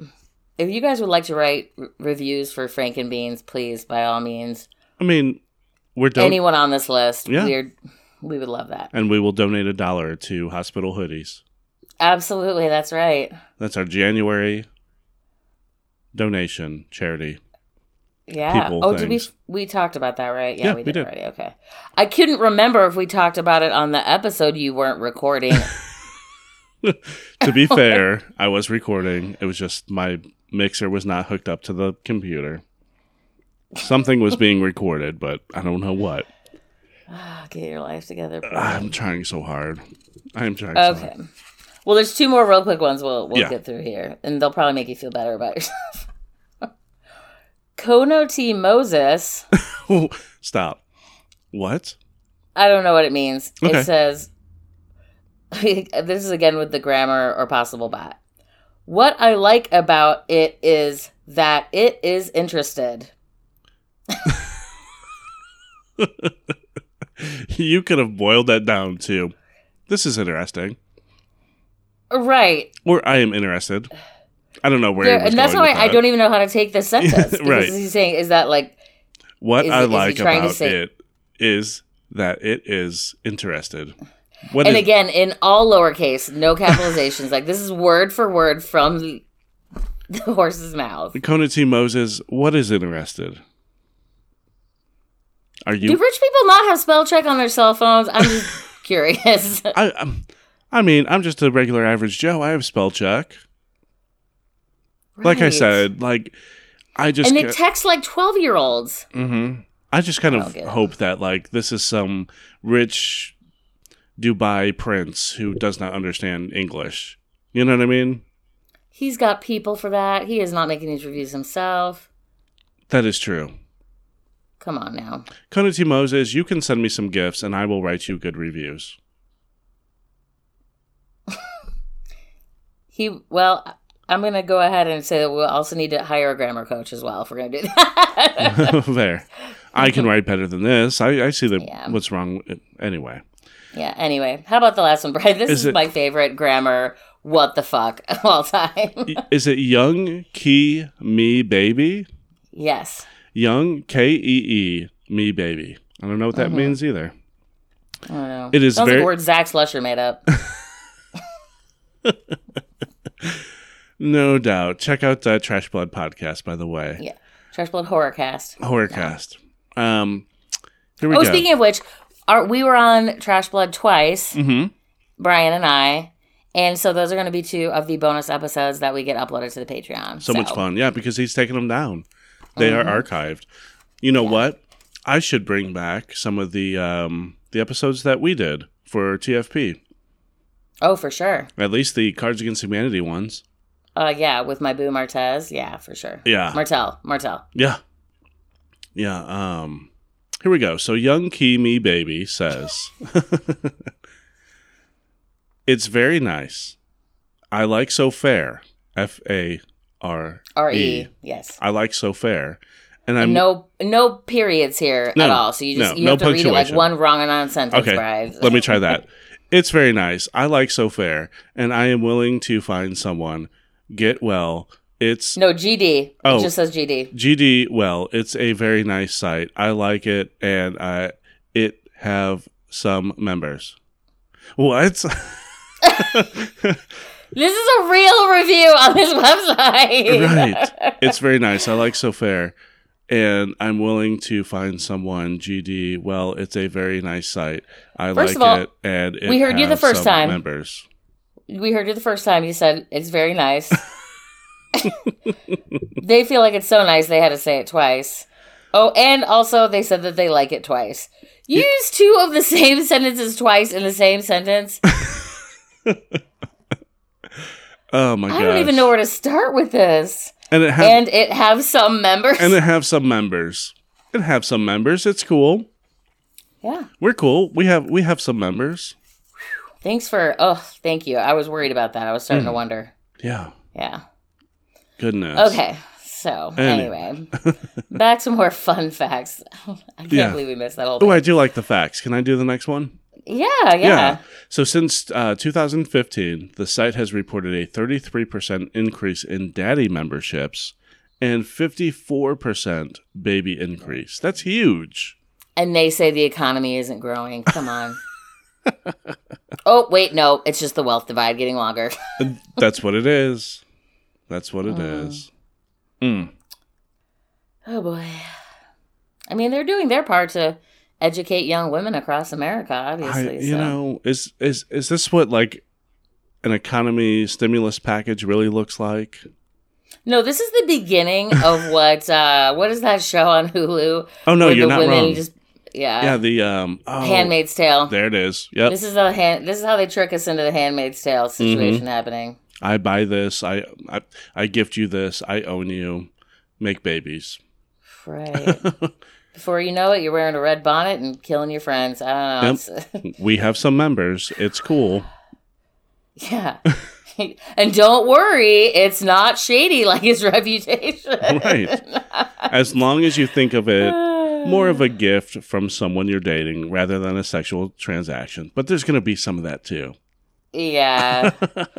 If you guys would like to write r- reviews for Franken Beans, please, by all means. I mean, we're don- Anyone on this list, Yeah. we're, we would love that. and we will donate a dollar to Hospital Hoodies. Absolutely, that's right. That's our January donation charity. Yeah. People oh, did we we talked about that, right? Yeah, we we did, did. already. Okay. I couldn't remember if we talked about it on the episode you weren't recording. to be fair, I was recording. It was just my mixer was not hooked up to the computer. Something was being recorded, but I don't know what. Ah, Get your life together. bro. I'm trying so hard. I am trying so Okay. hard. Well, there's two more real quick ones we'll we'll Yeah. get through here, and they'll probably make you feel better about yourself. Kono T Moses. Stop. What? I don't know what it means. Okay. It says this is again with the grammar or possible bot. What I like about it is that it is interested. you could have boiled that down too. This is interesting. Right. Or I am interested. I don't know where. There- and that's why with I don't even know how to take this sentence. Right. he's saying, is that like, What is I is like to about say- it is that it is interested. What and is- again, in all lowercase, no capitalizations. like, this is word for word from the, horse's mouth. Kona T. Moses, what is interested? Are you? Do rich people not have spell check on their cell phones? I'm just curious. I, um, I mean, I'm just a regular average Joe. I have spell check. Like I said, like I just and ca- it texts like 12 year olds. Mhm. I just kind of I'll get it. hope that like this is some rich Dubai prince who does not understand English. You know what I mean? He's got people for that. He is not making these reviews himself. That is true. Come on now. T. Moses, you can send me some gifts and I will write you good reviews. He, well, I'm going to go ahead and say that we'll also need to hire a grammar coach as well if we're going to do that. there. I can write better than this. I, I see the Yeah. what's wrong. with- Anyway, yeah, anyway. How about the last one, Brian? This Is is, it- my favorite grammar what the fuck of all time. Is it Young Key Me Baby? yes. Young K E E Me Baby. I don't know what that Mhm. means either. I don't know. It is Sounds very- like a word Zach Slusher made up. No doubt. Check out the Trash Blood podcast, by the way. yeah. Trash Blood Horrorcast. Horrorcast. Um, here we Oh, go. speaking of which, our, we were on Trash Blood twice, hmm Brian and I. And so those are going to be two of the bonus episodes that we get uploaded to the Patreon. So, much fun. Yeah, because he's taking them down. They Mm-hmm. are archived. You know what? I should bring back some of the um, the episodes that we did for TFP. Oh, for sure. At least the Cards Against Humanity ones. Uh, yeah, with my boo Martez. Yeah, for sure. Yeah. Martel. Martel. Yeah. Yeah. Um here we go. So young Key Me Baby says It's very nice. I like so fair. F A R R E. Yes. I like so fair. And I'm no no periods here No, at all. So you just no, you no have to read it like one wrong and on sentence, Okay. Let me try that. It's very nice. I like so fair and I am willing to find someone get well. It's No, GD. Oh. It just says GD. GD, well, it's a very nice site. I like it, and I it have some members. What? This is a real review on this website. right. It's very nice. I like So Fair, and I'm willing to find someone. GD, well, it's a very nice site. I First like of all, it, and it we heard you the first time. Members. we heard you the first time. You said it's very nice. they feel like it's so nice they had to say it twice. Oh, and also they said that they like it twice. Use two of the same sentences twice in the same sentence. Oh my god! I don't even know where to start with this. And it have And it have some members. and it have some members. It have some members. It's cool. yeah. We're cool. We have we have some members. Thanks for. Oh, thank you. I was worried about that. I was starting Hmm. to wonder. Yeah. Yeah. Goodness. Okay. So Anyway. anyway, back to more fun facts. I can't Yeah. believe we missed that whole Oh. I do like the facts. Can I do the next one? Yeah, yeah. So since uh, 2015, the site has reported a 33% increase in daddy memberships and 54% baby increase. That's huge. And they say the economy isn't growing. Come on. oh, wait, no. It's just the wealth divide getting longer. That's what it is. That's what it Mm. is. Mm. Oh, boy. I mean, they're doing their part to educate young women across America, I, obviously. you so. know, is is is this what like an economy stimulus package really looks like? No, this is the beginning of what, uh, what is that show on Hulu? Oh no, you're the not women wrong. just, yeah. yeah, the um oh, Handmaid's Tale. There it is. Yep. This is a hand. This is how they trick us into the Handmaid's Tale situation Mm-hmm. happening. I buy this. I, I I gift you this. I own you. Make babies. Right. Before you know it, you're wearing a red bonnet and killing your friends. I don't know. It's, We have some members. It's cool. yeah. and don't worry, it's not shady like his reputation. right. As long as you think of it more of a gift from someone you're dating rather than a sexual transaction. But there's going to be some of that too. Yeah.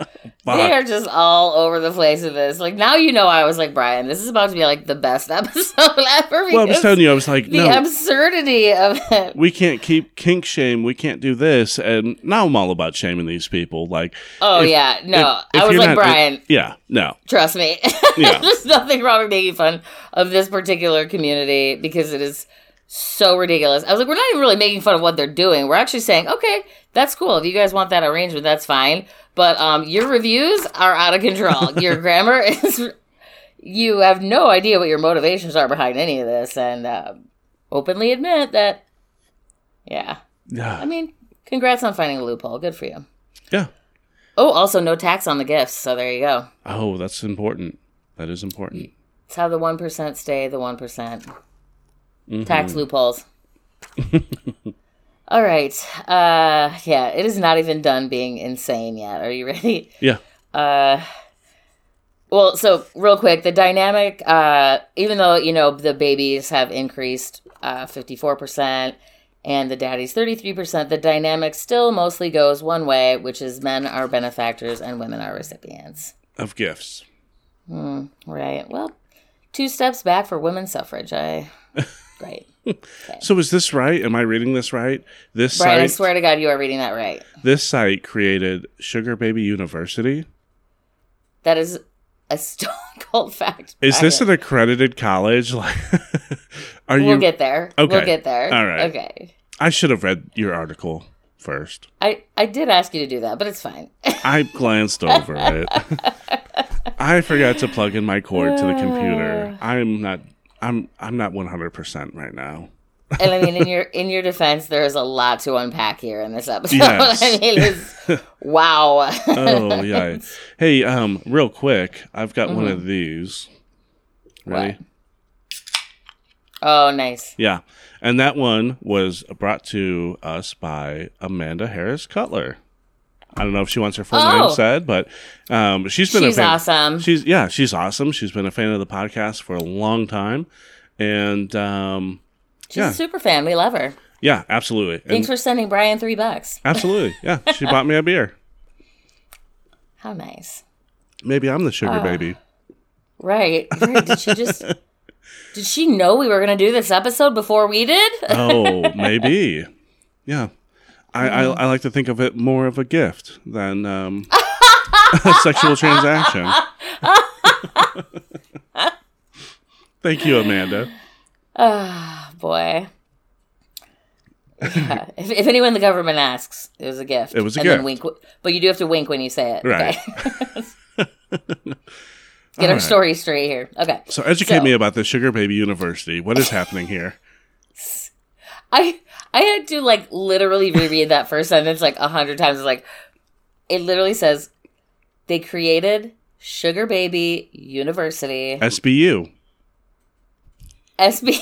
They are just all over the place with this. Like now you know I was like, Brian, this is about to be like the best episode ever. Well, I was telling you, I was like, the no, absurdity of it. we can't keep kink shame. We can't do this. And now I'm all about shaming these people. Like, Oh If- yeah. No. if- if I was like, not- Brian, yeah, no, trust me. Yeah. There's nothing wrong with making fun of this particular community because it is so ridiculous. I was like, we're not even really making fun of what they're doing. We're actually saying, okay, that's cool. If you guys want that arrangement, that's fine. But um, your reviews are out of control. your grammar is. You have no idea what your motivations are behind any of this, and um, openly admit that. Yeah, Yeah. I mean, congrats on finding a loophole. Good for you. yeah. Oh, also no tax on the gifts, so there you go. Oh, that's important. That is important. It's how the one percent stay the one percent. Mm-hmm. Tax loopholes. All right. Uh yeah, it is not even done being insane yet. Are you ready? Yeah, Uh well, so real quick, the dynamic uh even though, you know, the babies have increased uh 54% and the daddies 33%, the dynamic still mostly goes one way, which is men are benefactors and women are recipients. of gifts. Right. Well, two steps back for women's suffrage. I right. So is this right? Am I reading this right? This Brian, I swear to God, you are reading that right. this site created Sugar Baby University. That is a stone cold fact. Is this an accredited college? Like, are We'll you? get there. Okay. We'll get there. All right. Okay. I should have read your article first. I I did ask you to do that, but it's fine. I glanced over it. I forgot to plug in my cord to the computer. I'm not. I'm. I'm not 100 percent right now. and I mean, in your in your defense, there is a lot to unpack here in this episode. Yes. I mean, it's wow. Oh yeah. Hey, um, real quick, I've got one of these. Ready? What? oh, nice. Yeah, and that one was brought to us by Amanda Harris Cutler. I don't know if she wants her full Oh. name said, but um, she's been She's a fan. awesome. She's yeah, she's awesome. She's been a fan of the podcast for a long time, and um, She's yeah. a super fan. We love her. yeah, absolutely, and Thanks for sending Brian three bucks. absolutely, yeah. She bought me a beer. How nice. Maybe I'm the sugar Ah. baby. Right. Did she just Did she know we were gonna do this episode before we did? Oh, maybe. Yeah. I, I, Mm-hmm. I like to think of it more of a gift than um, a sexual transaction. Thank you, Amanda. Oh boy. Yeah. If, if anyone in the government asks, it was a gift. It was a and gift. Then wink, but you do have to wink when you say it. Right. Okay? Get our right. story straight here. Okay. So educate So- me about the Sugar Baby University. What is happening here? I I had to like literally reread that first sentence like a hundred times. It's like it literally says they created Sugar Baby University SBU. SB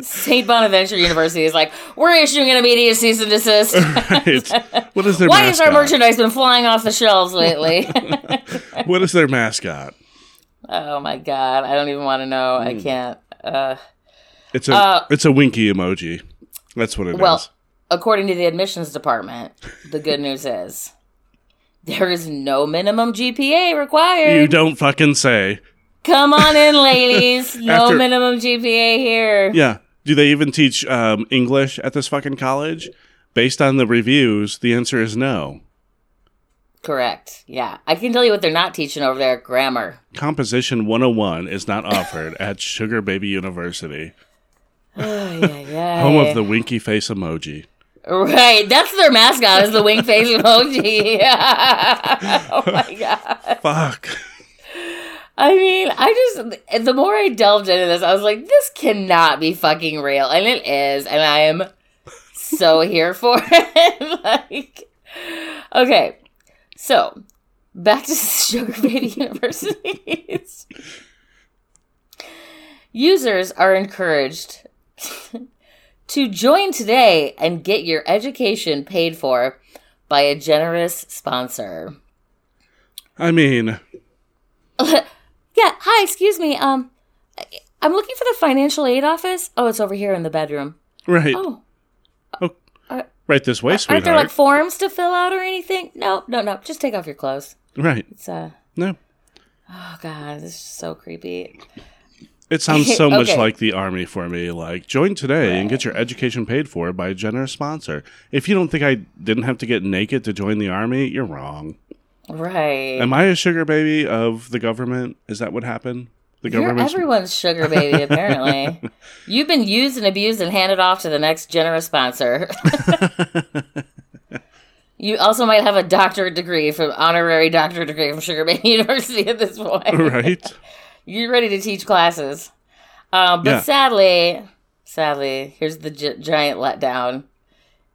St. Bonaventure University is like, we're issuing an immediate cease and desist. Right. What is their Why has our merchandise been flying off the shelves lately? What is their mascot? oh my god, I don't even want to know. Hmm. I can't. Uh, It's a Uh, it's a winky emoji. That's what it is. well, according to the admissions department, the good news is there is no minimum GPA required. you don't fucking say. Come on in, ladies. No After- minimum GPA here. Yeah. Do they even teach um, English at this fucking college? Based on the reviews, the answer is no. Correct. Yeah. I can tell you what they're not teaching over there grammar. Composition 101 is not offered at Sugar Baby University. Home of the winky face emoji. Right, that's their mascot is the wink face emoji. oh my god! Fuck. I mean, I just the more I delved into this, I was like, this cannot be fucking real, and it is, and I am so here for it. like, okay, so back to Sugar Baby Universities. Users are encouraged to join today and get your education paid for by a generous sponsor. I mean, Yeah, hi, excuse me. Um I'm looking for the financial aid office. Oh, it's over here in the bedroom. right, Oh, right this way, sweetheart. aren't there like forms to fill out or anything? No, no, no. Just take off your clothes. right. It's uh No. oh god, this is so creepy. It sounds so much like the army for me. Like, join today and get your education paid for by a generous sponsor. If you don't think I didn't have to get naked to join the army, you're wrong. Right. Am I a sugar baby of the government? Is that what happened? The You're government's everyone's sugar baby, apparently. You've been used and abused and handed off to the next generous sponsor. you also might have a doctorate degree from honorary doctorate degree from Sugar Baby University at this point. right. You're ready to teach classes. Um, but Yeah. sadly, sadly, here's the gi- giant letdown.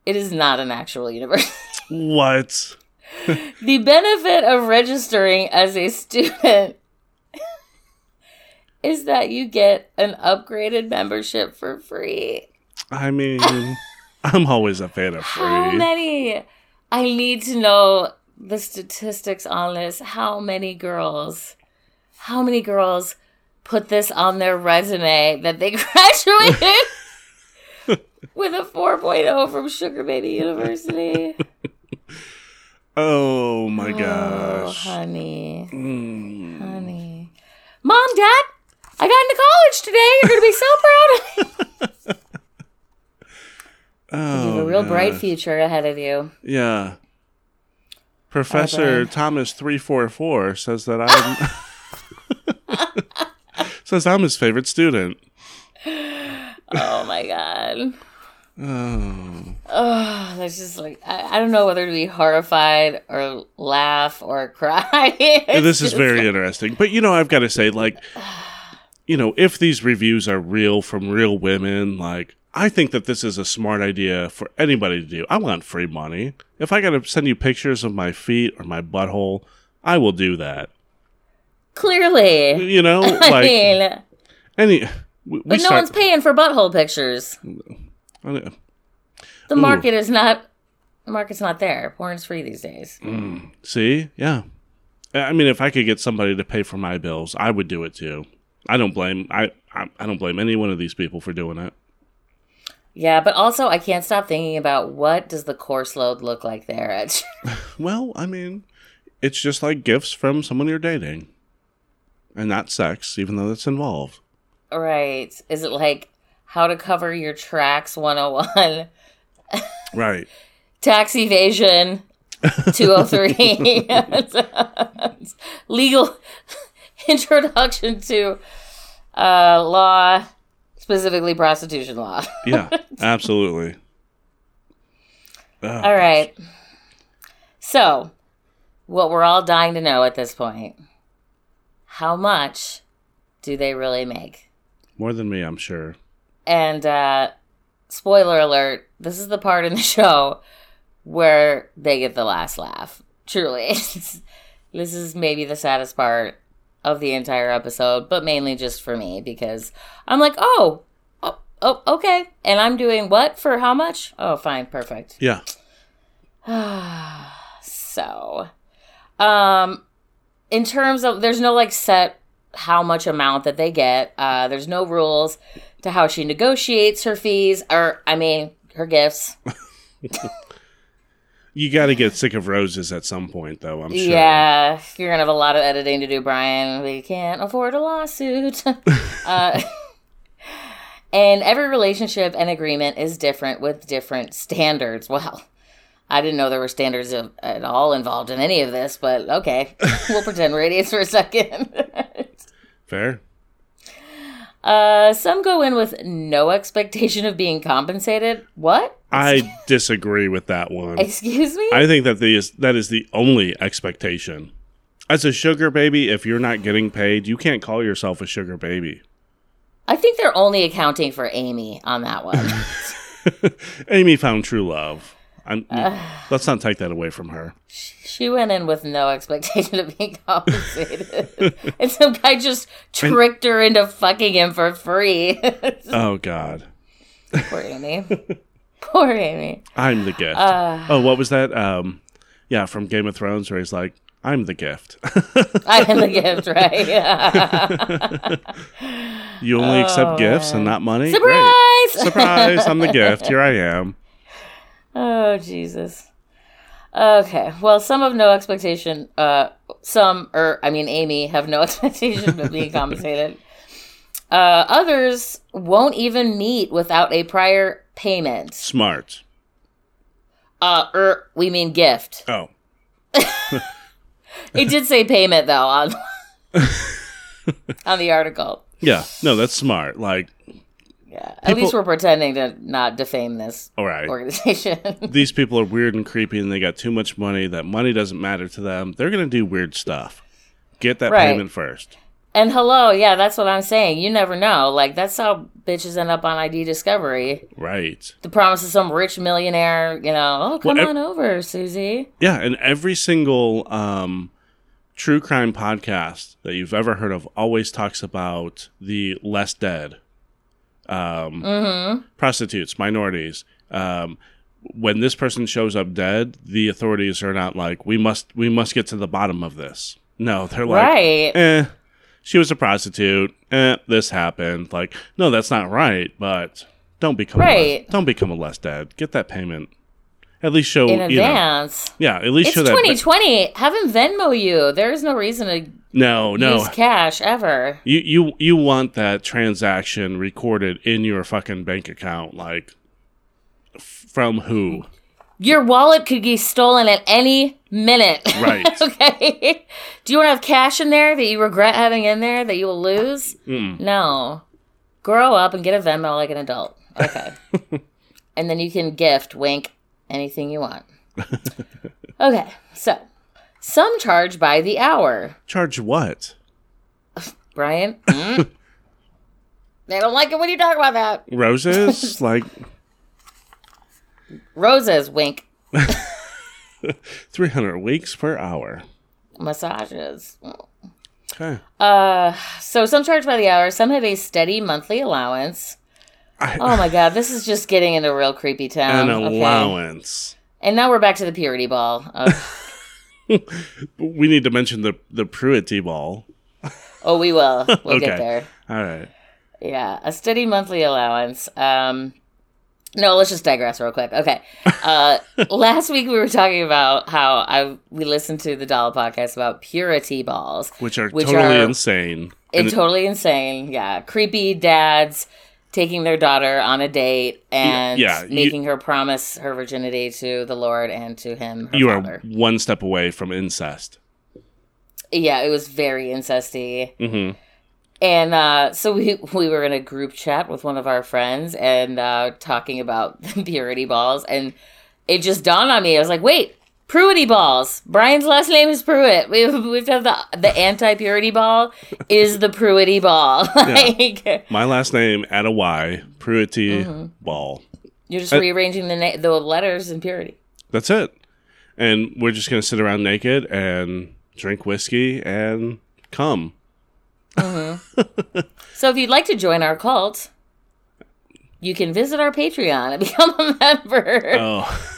It is not an actual university. What? the benefit of registering as a student is that you get an upgraded membership for free. I mean, I'm always a fan of free. How many? I need to know the statistics on this. How many girls? How many girls put this on their resume that they graduated with a 4.0 from Sugar Baby University? Oh my Oh, gosh. honey. Mm. Honey. Mom, Dad, I got into college today. You're going to be so proud of me. Oh, you have a real bright future ahead of you. Yeah. Professor. Thomas three four four says that I'm says I'm his favorite student. Oh, my God. Oh, Oh, that's just like, I, I don't know whether to be horrified or laugh or cry. This is very like- interesting. But you know, I've got to say, like, you know, if these reviews are real from real women, like, I think that this is a smart idea for anybody to do. I want free money. If I got to send you pictures of my feet or my butthole, I will do that. Clearly. You know, I mean, any. We, we but no one's paying for butthole pictures. The Ooh. market is not. The market's not there. Porn's free these days. Mm. See, yeah. I mean, if I could get somebody to pay for my bills, I would do it too. I don't blame I I, I don't blame any one of these people for doing it. Yeah, but also I can't stop thinking about what does the course load look like there at. Well, I mean, it's just like gifts from someone you're dating, and not sex, even though that's involved. right? Is it like how to cover your tracks 101, Right. tax evasion 203, legal introduction to uh, law, specifically prostitution law. Yeah. absolutely. Oh, All right. So, what we're all dying to know at this point how much do they really make? More than me, I'm sure. And, uh, spoiler alert, this is the part in the show where they get the last laugh. Truly. this is maybe the saddest part of the entire episode, but mainly just for me because I'm like, oh, oh, oh okay. And I'm doing what for how much? Oh, fine, perfect. Yeah. So, um, in terms of, there's no like set how much amount that they get. Uh, there's no rules to how she negotiates her fees, or I mean, her gifts. You got to get sick of roses at some point, though. I'm sure. Yeah, you're gonna have a lot of editing to do, Brian. We can't afford a lawsuit. uh, and every relationship and agreement is different with different standards. Well, I didn't know there were standards of, at all involved in any of this, but okay, we'll pretend radius for a second. Fair. uh, some go in with no expectation of being compensated. What? I disagree with that one. Excuse me? I think that the is that is the only expectation. As a sugar baby, if you're not getting paid, you can't call yourself a sugar baby. I think they're only accounting for Amy on that one. Amy found true love. I'm, let's not take that away from her. She went in with no expectation of being compensated. and some guy just tricked her into fucking him for free. Oh God, Poor Amy. Poor Amy. I'm the gift. Uh. oh, what was that? Um, Yeah, from Game of Thrones, where he's like, "I'm the gift. I am the gift, right? you only accept gifts and not money. Great. Oh, Surprise! Surprise! I'm the gift. Here I am. Oh Jesus. Okay. Well, some have no expectation. Uh, some, or I mean, Amy have no expectation of being compensated. Uh, others won't even meet without a prior payment. Smart. Uh, or we mean gift. Oh, It did say payment though on on the article. yeah. No, that's smart. Like, Yeah. At People- least we're pretending to not defame this all right. organization. these people are weird and creepy and they got too much money that money doesn't matter to them they're going to do weird stuff get that Right. payment first And hello, yeah, that's what I'm saying. You never know. Like that's how bitches end up on ID Discovery. right The promise of some rich millionaire, you know, oh come Well, ev- on over, Susie. yeah and every single um, true crime podcast that you've ever heard of always talks about the less dead um, prostitutes minorities um, when this person shows up dead the authorities are not like we must we must get to the bottom of this no they're like right. eh, she was a prostitute. Eh, this happened. Like, no, that's not right. But don't become a Right. less, don't become a less dad. Get that payment. At least show In you know. advance. Yeah, at least It's show that. 2020. Have him Venmo you. There is no reason to no, no. use cash ever. You you you want that transaction recorded in your fucking bank account, like from who? Your wallet could be stolen at any minute. Right. okay. Do you want to have cash in there that you regret having in there that you will lose? No. Grow up and get a Venmo like an adult. Okay. and then you can gift, wink, anything you want. okay. So, some charge by the hour. Charge what? Brian? Mm? they don't like it when you talk about that. Roses? like Roses, wink. three hundred weeks per hour. Massages. Okay. Uh, so some charge by the hour, some have a steady monthly allowance. I- Oh my god, this is just getting into real creepy town. An Okay. allowance. And now we're back to the purity ball. Uh, We need to mention the the Pruitt ball. oh, we will. We'll Okay. get there. All right. Yeah, a steady monthly allowance. Um, no, let's just digress real quick. Okay. Uh, last week we were talking about how I we listened to the Doll podcast about purity balls. which are Which totally are- insane. It's And totally insane. Yeah, creepy dads taking their daughter on a date and yeah, you- making her promise her virginity to the Lord and to him. Her you are father. one step away from incest. Yeah, it was very incesty. hmm And uh, so we we were in a group chat with one of our friends and uh, talking about purity balls, and it just dawned on me. I was like, wait. Pruity balls. Brian's last name is Pruitt. We've we have to have the the anti purity ball is the Pruity ball. like My last name add a Y. Pruitt Mm-hmm. Ball. you're just Uh, rearranging the na- the letters in purity. That's it. And we're just gonna sit around naked and drink whiskey and come. So if you'd like to join our cult, you can visit our Patreon and become a member. Oh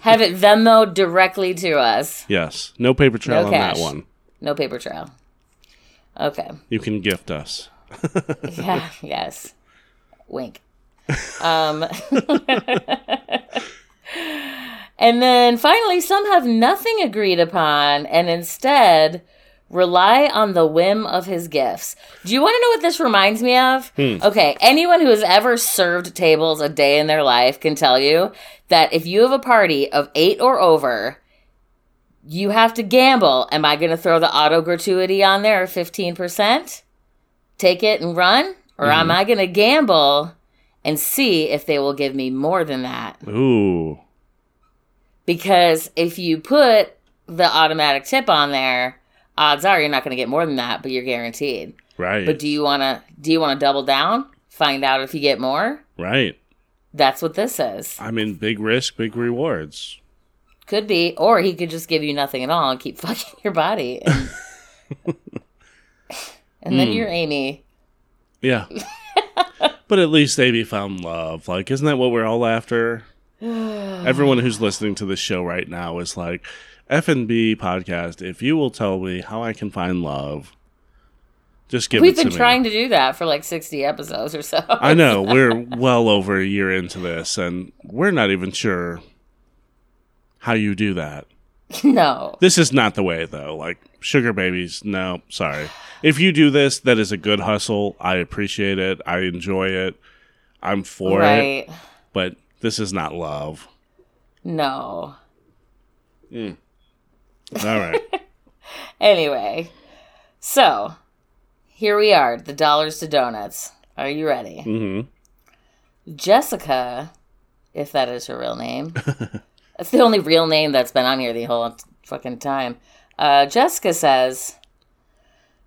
Have it Venmo directly to us. yes. No paper trail No on that one. No paper trail. Okay. You can gift us. Yeah. yes. Wink. Um. and then finally, some have nothing agreed upon, and instead rely on the whim of his gifts. Do you want to know what this reminds me of? Hmm. Okay, anyone who has ever served tables a day in their life can tell you that if you have a party of eight or over, you have to gamble. Am I going to throw the auto gratuity on there of 15%? Take it and run? Or am mm-hmm. I going to gamble and see if they will give me more than that? Ooh. Because if you put the automatic tip on there, odds are you're not going to get more than that, but you're guaranteed. Right. But do you want to do you want to double down? Find out if you get more? right. That's what this is. I mean big risk, big rewards. Could be, or he could just give you nothing at all and keep fucking your body. And, and then hmm. you're Amy. Yeah. but at least Amy found love. Like, isn't that what we're all after? Everyone who's listening to this show right now is like, F&B podcast. If you will tell me how I can find love, just give me a few. We've it to been trying to do that for like 60 episodes or so. I know we're well over a year into this, and we're not even sure how you do that. no. This is not the way, though. Like sugar babies, no, sorry. If you do this, that is a good hustle. I appreciate it. I enjoy it. I'm for it. But this is not love. No. All right. Anyway, so here we are, the dollars to donuts. Are you ready? hmm Jessica, if that is her real name. that's the only real name that's been on here the whole fucking time. Uh, Jessica says,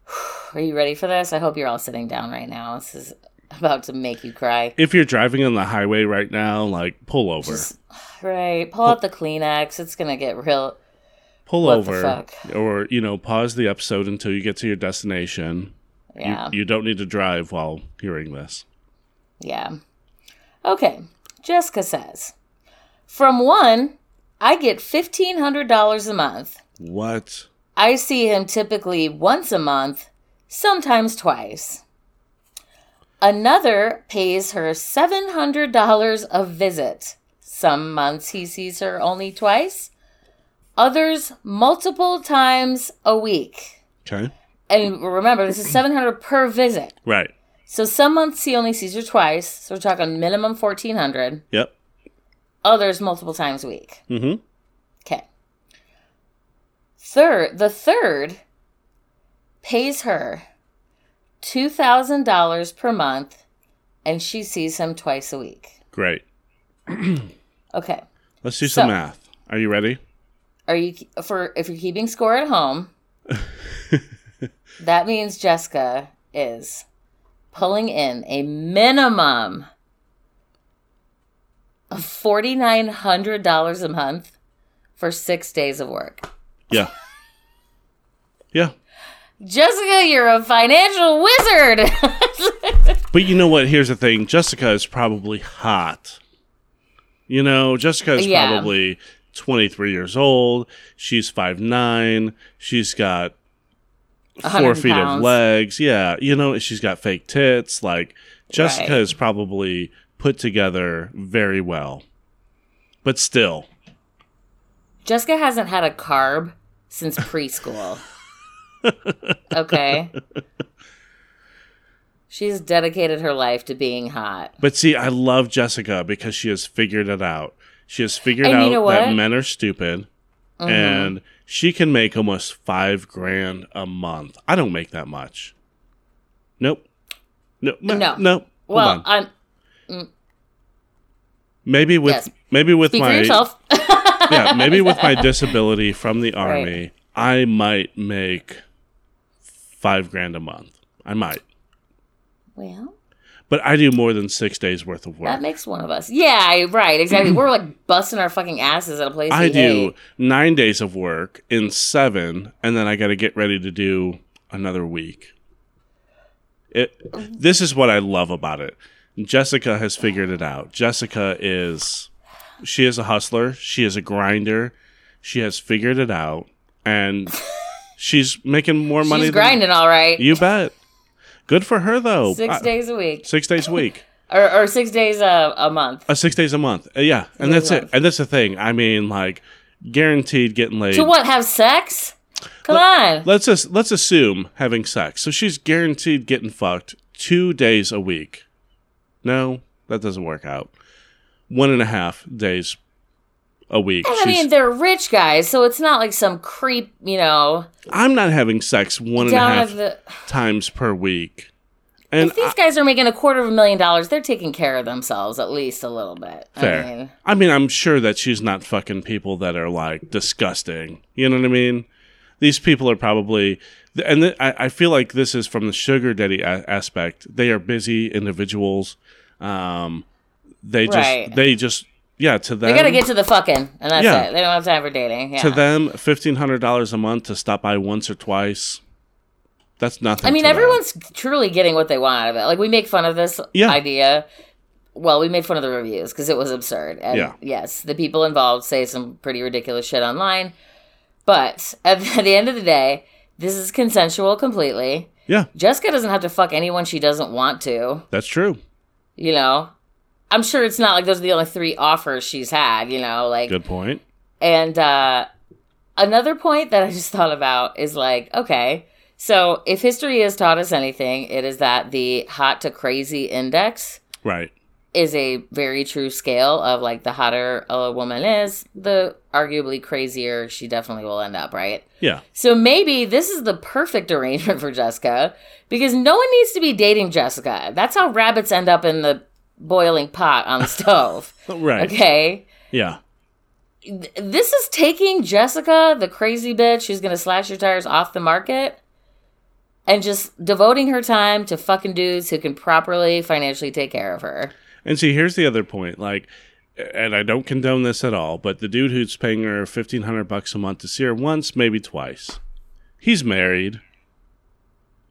Are you ready for this? I hope you're all sitting down right now. This is about to make you cry. If you're driving on the highway right now, like pull over. Right. Pull out the Kleenex. It's going to get real. pull what the over. fuck? Or, you know, pause the episode until you get to your destination. You- Yeah. You, don't need to drive while hearing this. Yeah. Okay. Jessica says, From one, I get $1,500 a month. What? I see him typically once a month, sometimes twice. Another pays her $700 a visit. Some months he sees her only twice, others multiple times a week. Okay. And remember, this is 700 per visit. Right. So some months he only sees her twice, so we're talking minimum 1400, Yep. others multiple times a week. Mm-hmm. Okay. Third, the third pays her $2,000 per month and she sees him twice a week. Great. Okay. Let's do So- some math. Are you ready? Are you for if you're keeping score at home? that means Jessica is pulling in a minimum of $4900 a month for 6 days of work. Yeah. Yeah. Jessica, you're a financial wizard. But you know what? Here's the thing. Jessica is probably hot. You know, Jessica is Yeah. probably 23 years old. She's 5'9. She's got four 100 feet of legs. Yeah. You know, she's got fake tits. Like, Jessica Right. is probably put together very well. But still, Jessica hasn't had a carb since preschool. okay. She's dedicated her life to being hot. But see, I love Jessica because she has figured it out. She has figured And you out know that? Mm-hmm. men are stupid and she can make almost five grand a month. I don't make that much. Nope. No. No. No. Well. I'm Maybe with Yes. maybe with speak my yeah, maybe with my disability from the army, I might make five grand a month. I might. well, But I do more than six days worth of work. that makes one of us. Yeah, right, exactly. We're like busting our fucking asses at a place I do hate. nine days of work in seven, and then I got to get ready to do another week. It. This is what I love about it. Jessica has figured it out. Jessica is, she is a hustler. She is a grinder. She has figured it out, and she's making more money. She's than- grinding all right. You bet. Good for her though. six I- days a week. Six days a week. Or, or six days a, a month. Uh, six days a month. Uh, yeah, and that's it. And that's the thing. I mean, like, guaranteed getting laid. To what? Have sex? Come on. Let's just let's assume having sex. So she's guaranteed getting fucked two days a week. No, that doesn't work out. One and a half days a week. I mean, they're rich guys, so it's not like some creep, you know, I'm not having sex one and a half the. times per week. And If these guys are making a quarter of a million dollars, they're taking care of themselves at least a little bit. Fair. I mean, I mean, I'm sure that she's not fucking people that are like disgusting. You know what I mean? These people are probably, and th- I, I feel like this is from the sugar daddy a- aspect. They are busy individuals. Um, they just, Right. they just, yeah. To them, they got to get to the fucking, and that's Yeah. it. They don't have time for dating. Yeah. to them fifteen hundred dollars a month to stop by once or twice. That's nothing. I mean, them. everyone's truly getting what they want out of it. Like we make fun of this Yeah. idea. Well, we made fun of the reviews because it was absurd. And Yeah. yes, the people involved say some pretty ridiculous shit online. But at the end of the day, this is consensual completely. Yeah, Jessica doesn't have to fuck anyone she doesn't want to. that's true. You know, I'm sure it's not like those are the only three offers she's had. You know, like Good point. And uh, another point that I just thought about is like, okay, so if history has taught us anything, it is that the hot to crazy index Right. is a very true scale of like the hotter a woman is, the arguably crazier she definitely will end up, right? Yeah. So maybe this is the perfect arrangement for Jessica because no one needs to be dating Jessica. That's how rabbits end up in the boiling pot on the stove. Right. Okay Yeah. this is taking Jessica, the crazy bitch who's gonna slash your tires off the market, and just devoting her time to fucking dudes who can properly financially take care of her. And see, here's the other point. Like, and I don't condone this at all, but the dude who's paying her fifteen hundred bucks a month to see her once, maybe twice, he's married.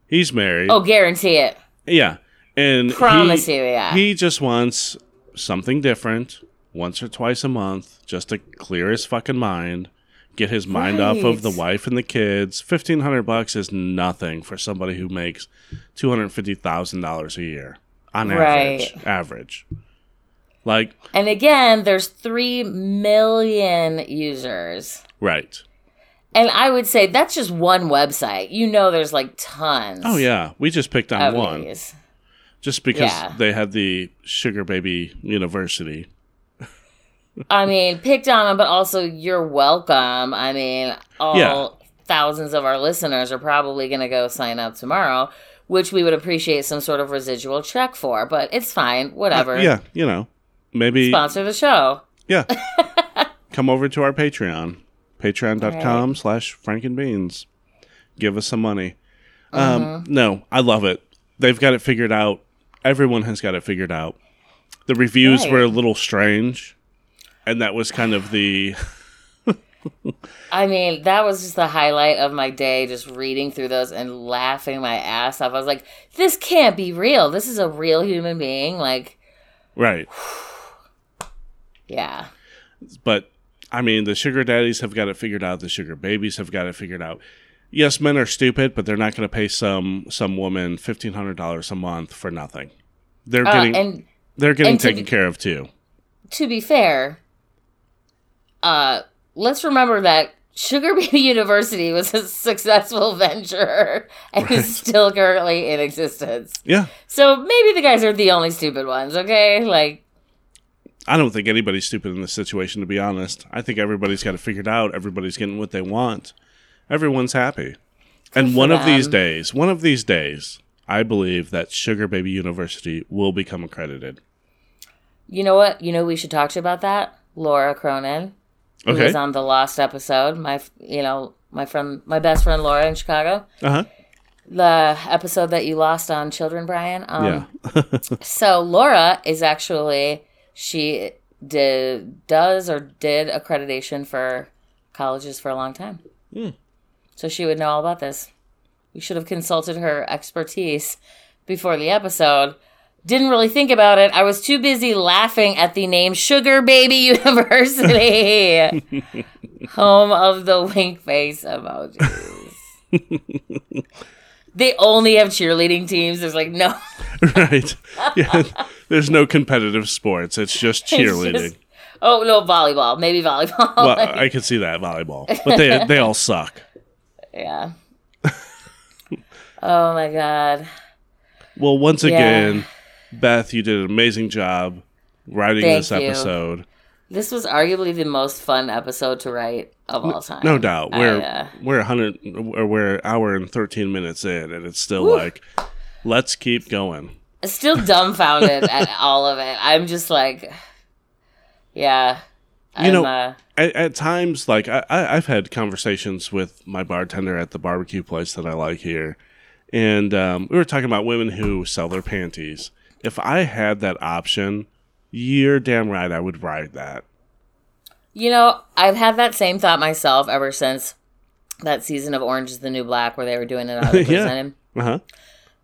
He's married. Oh, guarantee it. yeah, and Promise he, you, yeah. He just wants something different, once or twice a month, just to clear his fucking mind, get his mind off of the wife and the kids. Fifteen hundred bucks is nothing for somebody who makes two hundred fifty thousand dollars a year on average. Right. Average. Like And again, there's three million users. right. And I would say that's just one website. You know there's like tons. Oh yeah, we just picked on one these. Just because Yeah. they had the Sugar Baby University. I mean, picked on them, but also you're welcome. I mean, all Yeah. thousands of our listeners are probably going to go sign up tomorrow, which we would appreciate some sort of residual check for, but it's fine. Whatever. Uh, Yeah, you know, maybe Sponsor the show. yeah. Come over to our Patreon, patreon.com slash frankenbeans. Give us some money. Um, Mm-hmm. no, I love it. They've got it figured out. Everyone has got it figured out. The reviews Right. were a little strange, and that was kind of the I mean, that was just the highlight of my day, just reading through those and laughing my ass off. I was like, this can't be real. This is a real human being. Like, right. yeah. But I mean, the sugar daddies have got it figured out. The sugar babies have got it figured out. Yes, men are stupid, but they're not going to pay some some woman fifteen hundred dollars a month for nothing. They're Uh, getting and they're getting and taken be- care of too. to be fair, uh, let's remember that Sugar Baby University was a successful venture and is still currently in existence. Yeah, So maybe the guys are the only stupid ones, okay? Like, I don't think anybody's stupid in this situation. To be honest, I think everybody's got it figured out. Everybody's getting what they want. Everyone's happy. And one of these days, one of these days, I believe that Sugar Baby University will become accredited. you know what? You know we should talk to you about that? Laura Cronin, who Okay. was on the Lost episode. My, you know, my friend, my best friend Laura in Chicago. Uh huh. The episode that you lost on children, Brian. Um, yeah. So Laura is actually she did does or did accreditation for colleges for a long time. Hmm. So she would know all about this. We should have consulted her expertise before the episode. Didn't really think about it. I was too busy laughing at the name Sugar Baby University, home of the wink face emojis. they only have cheerleading teams. There's like no right. Yeah. There's no competitive sports. It's just It's cheerleading. just- oh no, volleyball. Maybe volleyball. well, I could see that volleyball, but they they all suck. Yeah. oh my god. Well, once Yeah. again, Beth, you did an amazing job writing Thank this you. episode. This was arguably the most fun episode to write of all time. No doubt. We're I, uh, we're hundred or we're hour and thirteen minutes in, and it's still like, let's keep going. still dumbfounded at all of it. I'm just like, yeah. You I'm, know- uh, At, at times, like I, I've had conversations with my bartender at the barbecue place that I like here, and um, we were talking about women who sell their panties. If I had that option, you're damn right I would ride that. you know, I've had that same thought myself ever since that season of Orange is the New Black where they were doing it out of Yeah. Uh huh.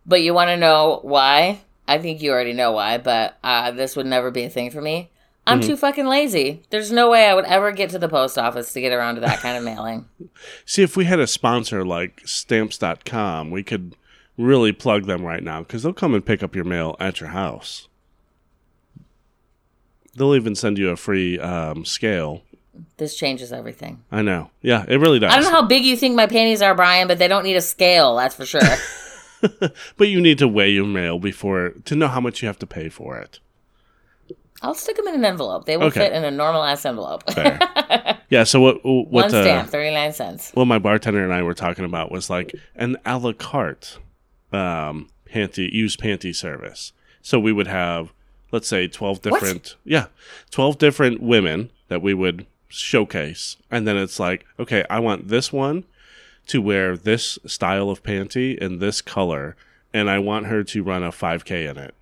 But you want to know why? I think you already know why, but uh, this would never be a thing for me. I'm Mm-hmm. too fucking lazy. There's no way I would ever get to the post office to get around to that kind of mailing. See, if we had a sponsor like stamps.com, we could really plug them right now because they'll come and pick up your mail at your house. They'll even send you a free um, scale. This changes everything. I know. Yeah, it really does. I don't know how big you think my panties are, Brian, but they don't need a scale, that's for sure. But you need to weigh your mail before to know how much you have to pay for it. I'll stick them in an envelope. They will Okay. fit in a normal ass envelope. Fair. yeah. So what? What? One uh, stamp, 39 cents. what my bartender and I were talking about was like an a la carte um, panty used panty service. So we would have, let's say, twelve different, yeah, twelve different women that we would showcase, and then it's like, okay, I want this one to wear this style of panty in this color, and I want her to run a five k in it.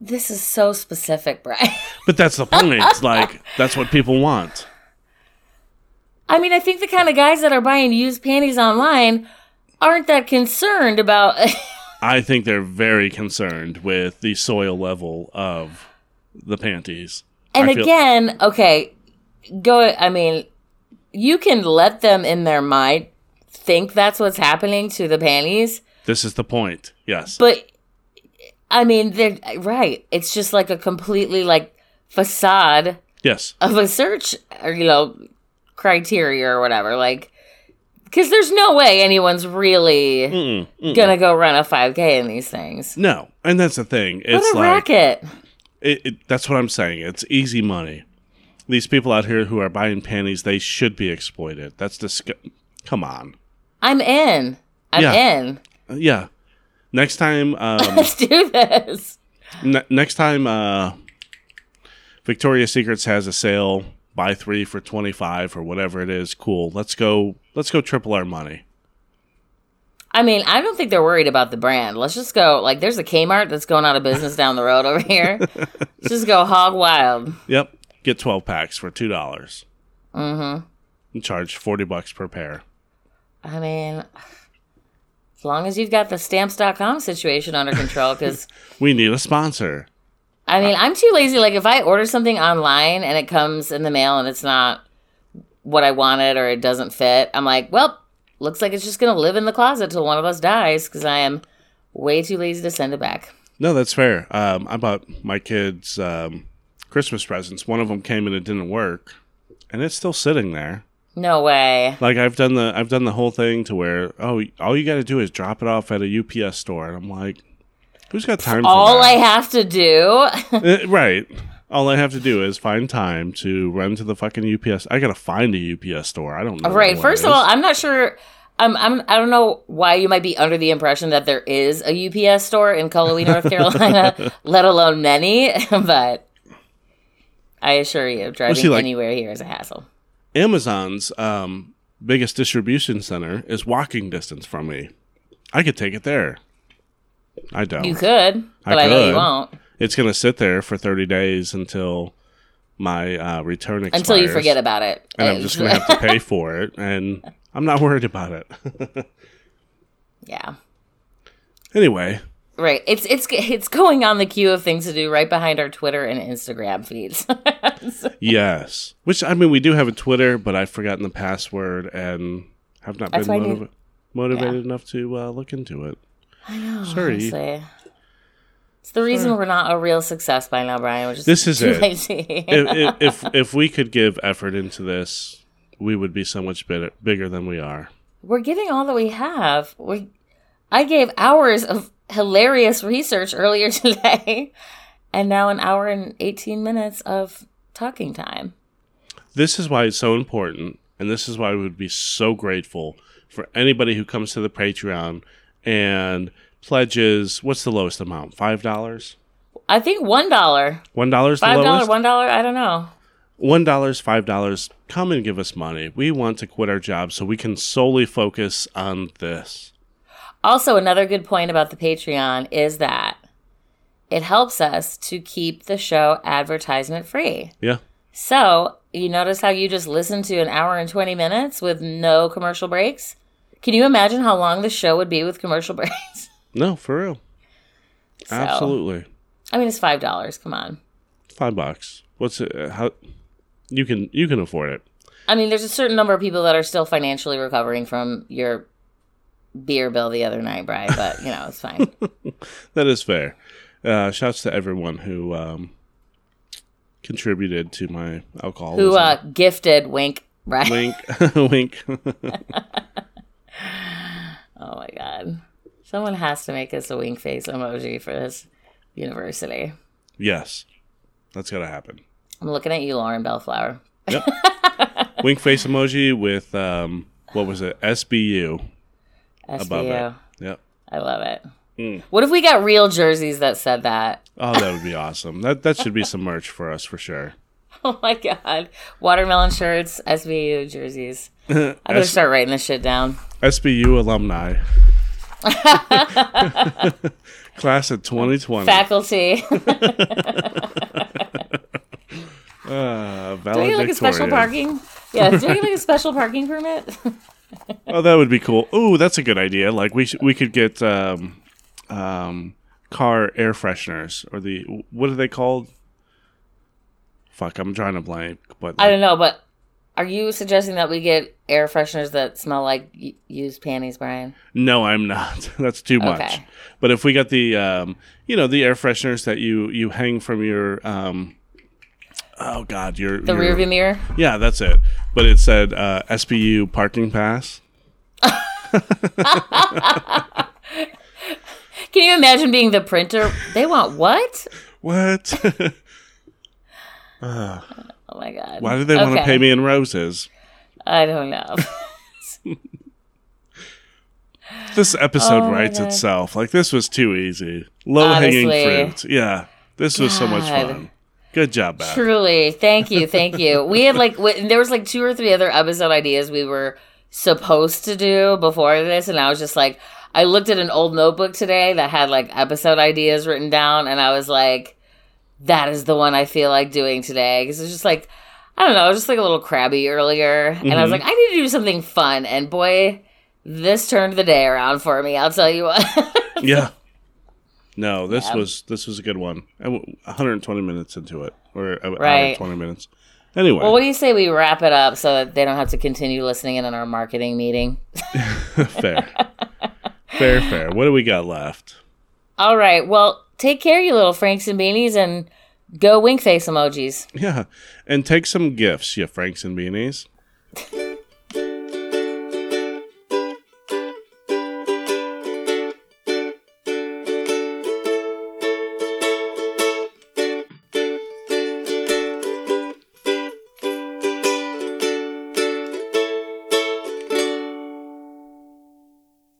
This is so specific, Brian. But that's the point. It's like that's what people want. I mean, I think the kind of guys that are buying used panties online aren't that concerned about. I think they're very concerned with the soil level of the panties. and I feel- again, okay, go. I mean, you can let them in their mind think that's what's happening to the panties, This is the point. Yes. but I mean, they're right. It's just like a completely like facade yes. of a search or you know criteria or whatever like because there's no way anyone's really Mm-mm, mm-mm. gonna go run a 5k in these things No. And that's the thing. what It's a like racket it, it, that's what I'm saying. It's easy money. These people out here who are buying panties, they should be exploited. That's disg- Come on. i'm in i'm Yeah. in yeah. Next time um let's do this ne- next time uh Victoria's Secrets has a sale, buy 3 for 25 or whatever it is, cool. Let's go let's go triple our money. i mean i don't think they're worried about the brand let's just go like there's a kmart that's going out of business down the road over here let's just go hog wild Yep. Get 12 packs for $2. Mhm. And charge 40 bucks per pair. i mean as long as you've got the stamps.com situation under control because We need a sponsor. I mean, I'm too lazy. Like, if I order something online and it comes in the mail and it's not what I wanted or it doesn't fit, I'm like, well, looks like it's just going to live in the closet till one of us dies because I am way too lazy to send it back. No, that's fair. Um, I bought my kids um, Christmas presents. One of them came and it didn't work, and it's still sitting there. No way. Like I've done the I've done the whole thing to where oh all you got to do is drop it off at a UPS store, and I'm like, who's got time All I have to do. Uh, right. All I have to do is find time to run to the fucking UPS. I gotta find a UPS store. I don't know. right. First of all. I'm not sure. I'm, I'm, I don't know why you might be under the impression that there is a UPS store in Cullowhee, North Carolina, let alone many, but I assure you, driving see, like- anywhere here is a hassle. Amazon's um, biggest distribution center is walking distance from me. I could take it there. I don't. You could, I but I, know you won't. It's gonna sit there for 30 days until my uh, return expires. Until you forget about it. and I'm just gonna have to pay for it, and I'm not worried about it. yeah. anyway, Right. It's it's it's going on the queue of things to do right behind our Twitter and Instagram feeds. yes. Which I mean, we do have a Twitter, but I've forgotten the password and have not That's been motiv- motivated enough to uh, look into it. I know. Sorry. honestly. It's the reason we're not a real success by now, Brian. We're just This is it. lazy. if, if if if we could give effort into this, we would be so much bigger, bigger than we are. we're giving all that we have. We, I gave hours of hilarious research earlier today, and now an hour and eighteen minutes of talking time. This is why it's so important, and this is why we would be so grateful for anybody who comes to the Patreon and pledges. What's the lowest amount? Five dollars. I think one dollar, One dollar is the five dollar, one dollar. I don't know. One dollars, five dollars. Come and give us money. We want to quit our jobs so we can solely focus on this. Also, another good point about the Patreon is that it helps us to keep the show advertisement free. Yeah. So, you notice how you just listened to an hour and 20 minutes with no commercial breaks? Can you imagine how long the show would be with commercial breaks? No, for real. So, Absolutely. I mean, it's five dollars. Come on. Five bucks. What's it? uh, How you can you can afford it. I mean, there's a certain number of people that are still financially recovering from your beer bill the other night, Brian. But you know, it's fine. That is fair. Uh, shouts to everyone who um, contributed to my alcoholism. Who uh, gifted wink? Right. wink, wink. Oh my god. Someone has to make us a wink face emoji for this university. yes, that's gotta happen. I'm looking at you, Lauren Bellflower. Wink face emoji with um, what was it? SBU above SBU. it. Yep. I love it. Mm. What if we got real jerseys that said that? Oh, that would be awesome. That that should be some merch for us for sure. Oh my god. Watermelon shirts, SBU jerseys. I better S- start writing this shit down. SBU alumni. Class of 2020. Faculty. Uh, Do we get like a special parking? Yeah, do we get like a special parking permit? Oh, that would be cool. Ooh, that's a good idea. Like we sh- we could get um, um, car air fresheners or the what are they called? Fuck, I'm trying to blank. But I don't know, but are you suggesting that we get air fresheners that smell like y- used panties, Brian? no, I'm not. that's too much. Okay. But if we got the um, you know the air fresheners that you you hang from your um, oh god your The your, rear view mirror? yeah that's it. But it said uh, SBU parking pass. Can you imagine being the printer? They want what? What? Oh my god. Why do they want to pay me in roses? I don't know. This episode Oh writes God. itself. Like this was too easy. Low hanging fruit. Yeah. This was so much fun. Good job, Beth. Truly, thank you, thank you. We had like w- there was like two or three other episode ideas we were supposed to do before this, and I was just like, I looked at an old notebook today that had like episode ideas written down, and I was like, that is the one I feel like doing today because it's just like. I don't know, I was just like a little crabby earlier, and I was Mhm. like, I need to do something fun, and boy, this turned the day around for me. I'll tell you what. Yeah. No, this Yeah. was this was a good one. 120 minutes into it, or Right. 120 minutes. Anyway, well, what do you say we wrap it up so that they don't have to continue listening in on our marketing meeting? fair, fair, fair. What do we got left? All right. Well, take care, you little Franks and beanies, and go wink face emojis. Yeah, and take some gifts, you Franks and beanies.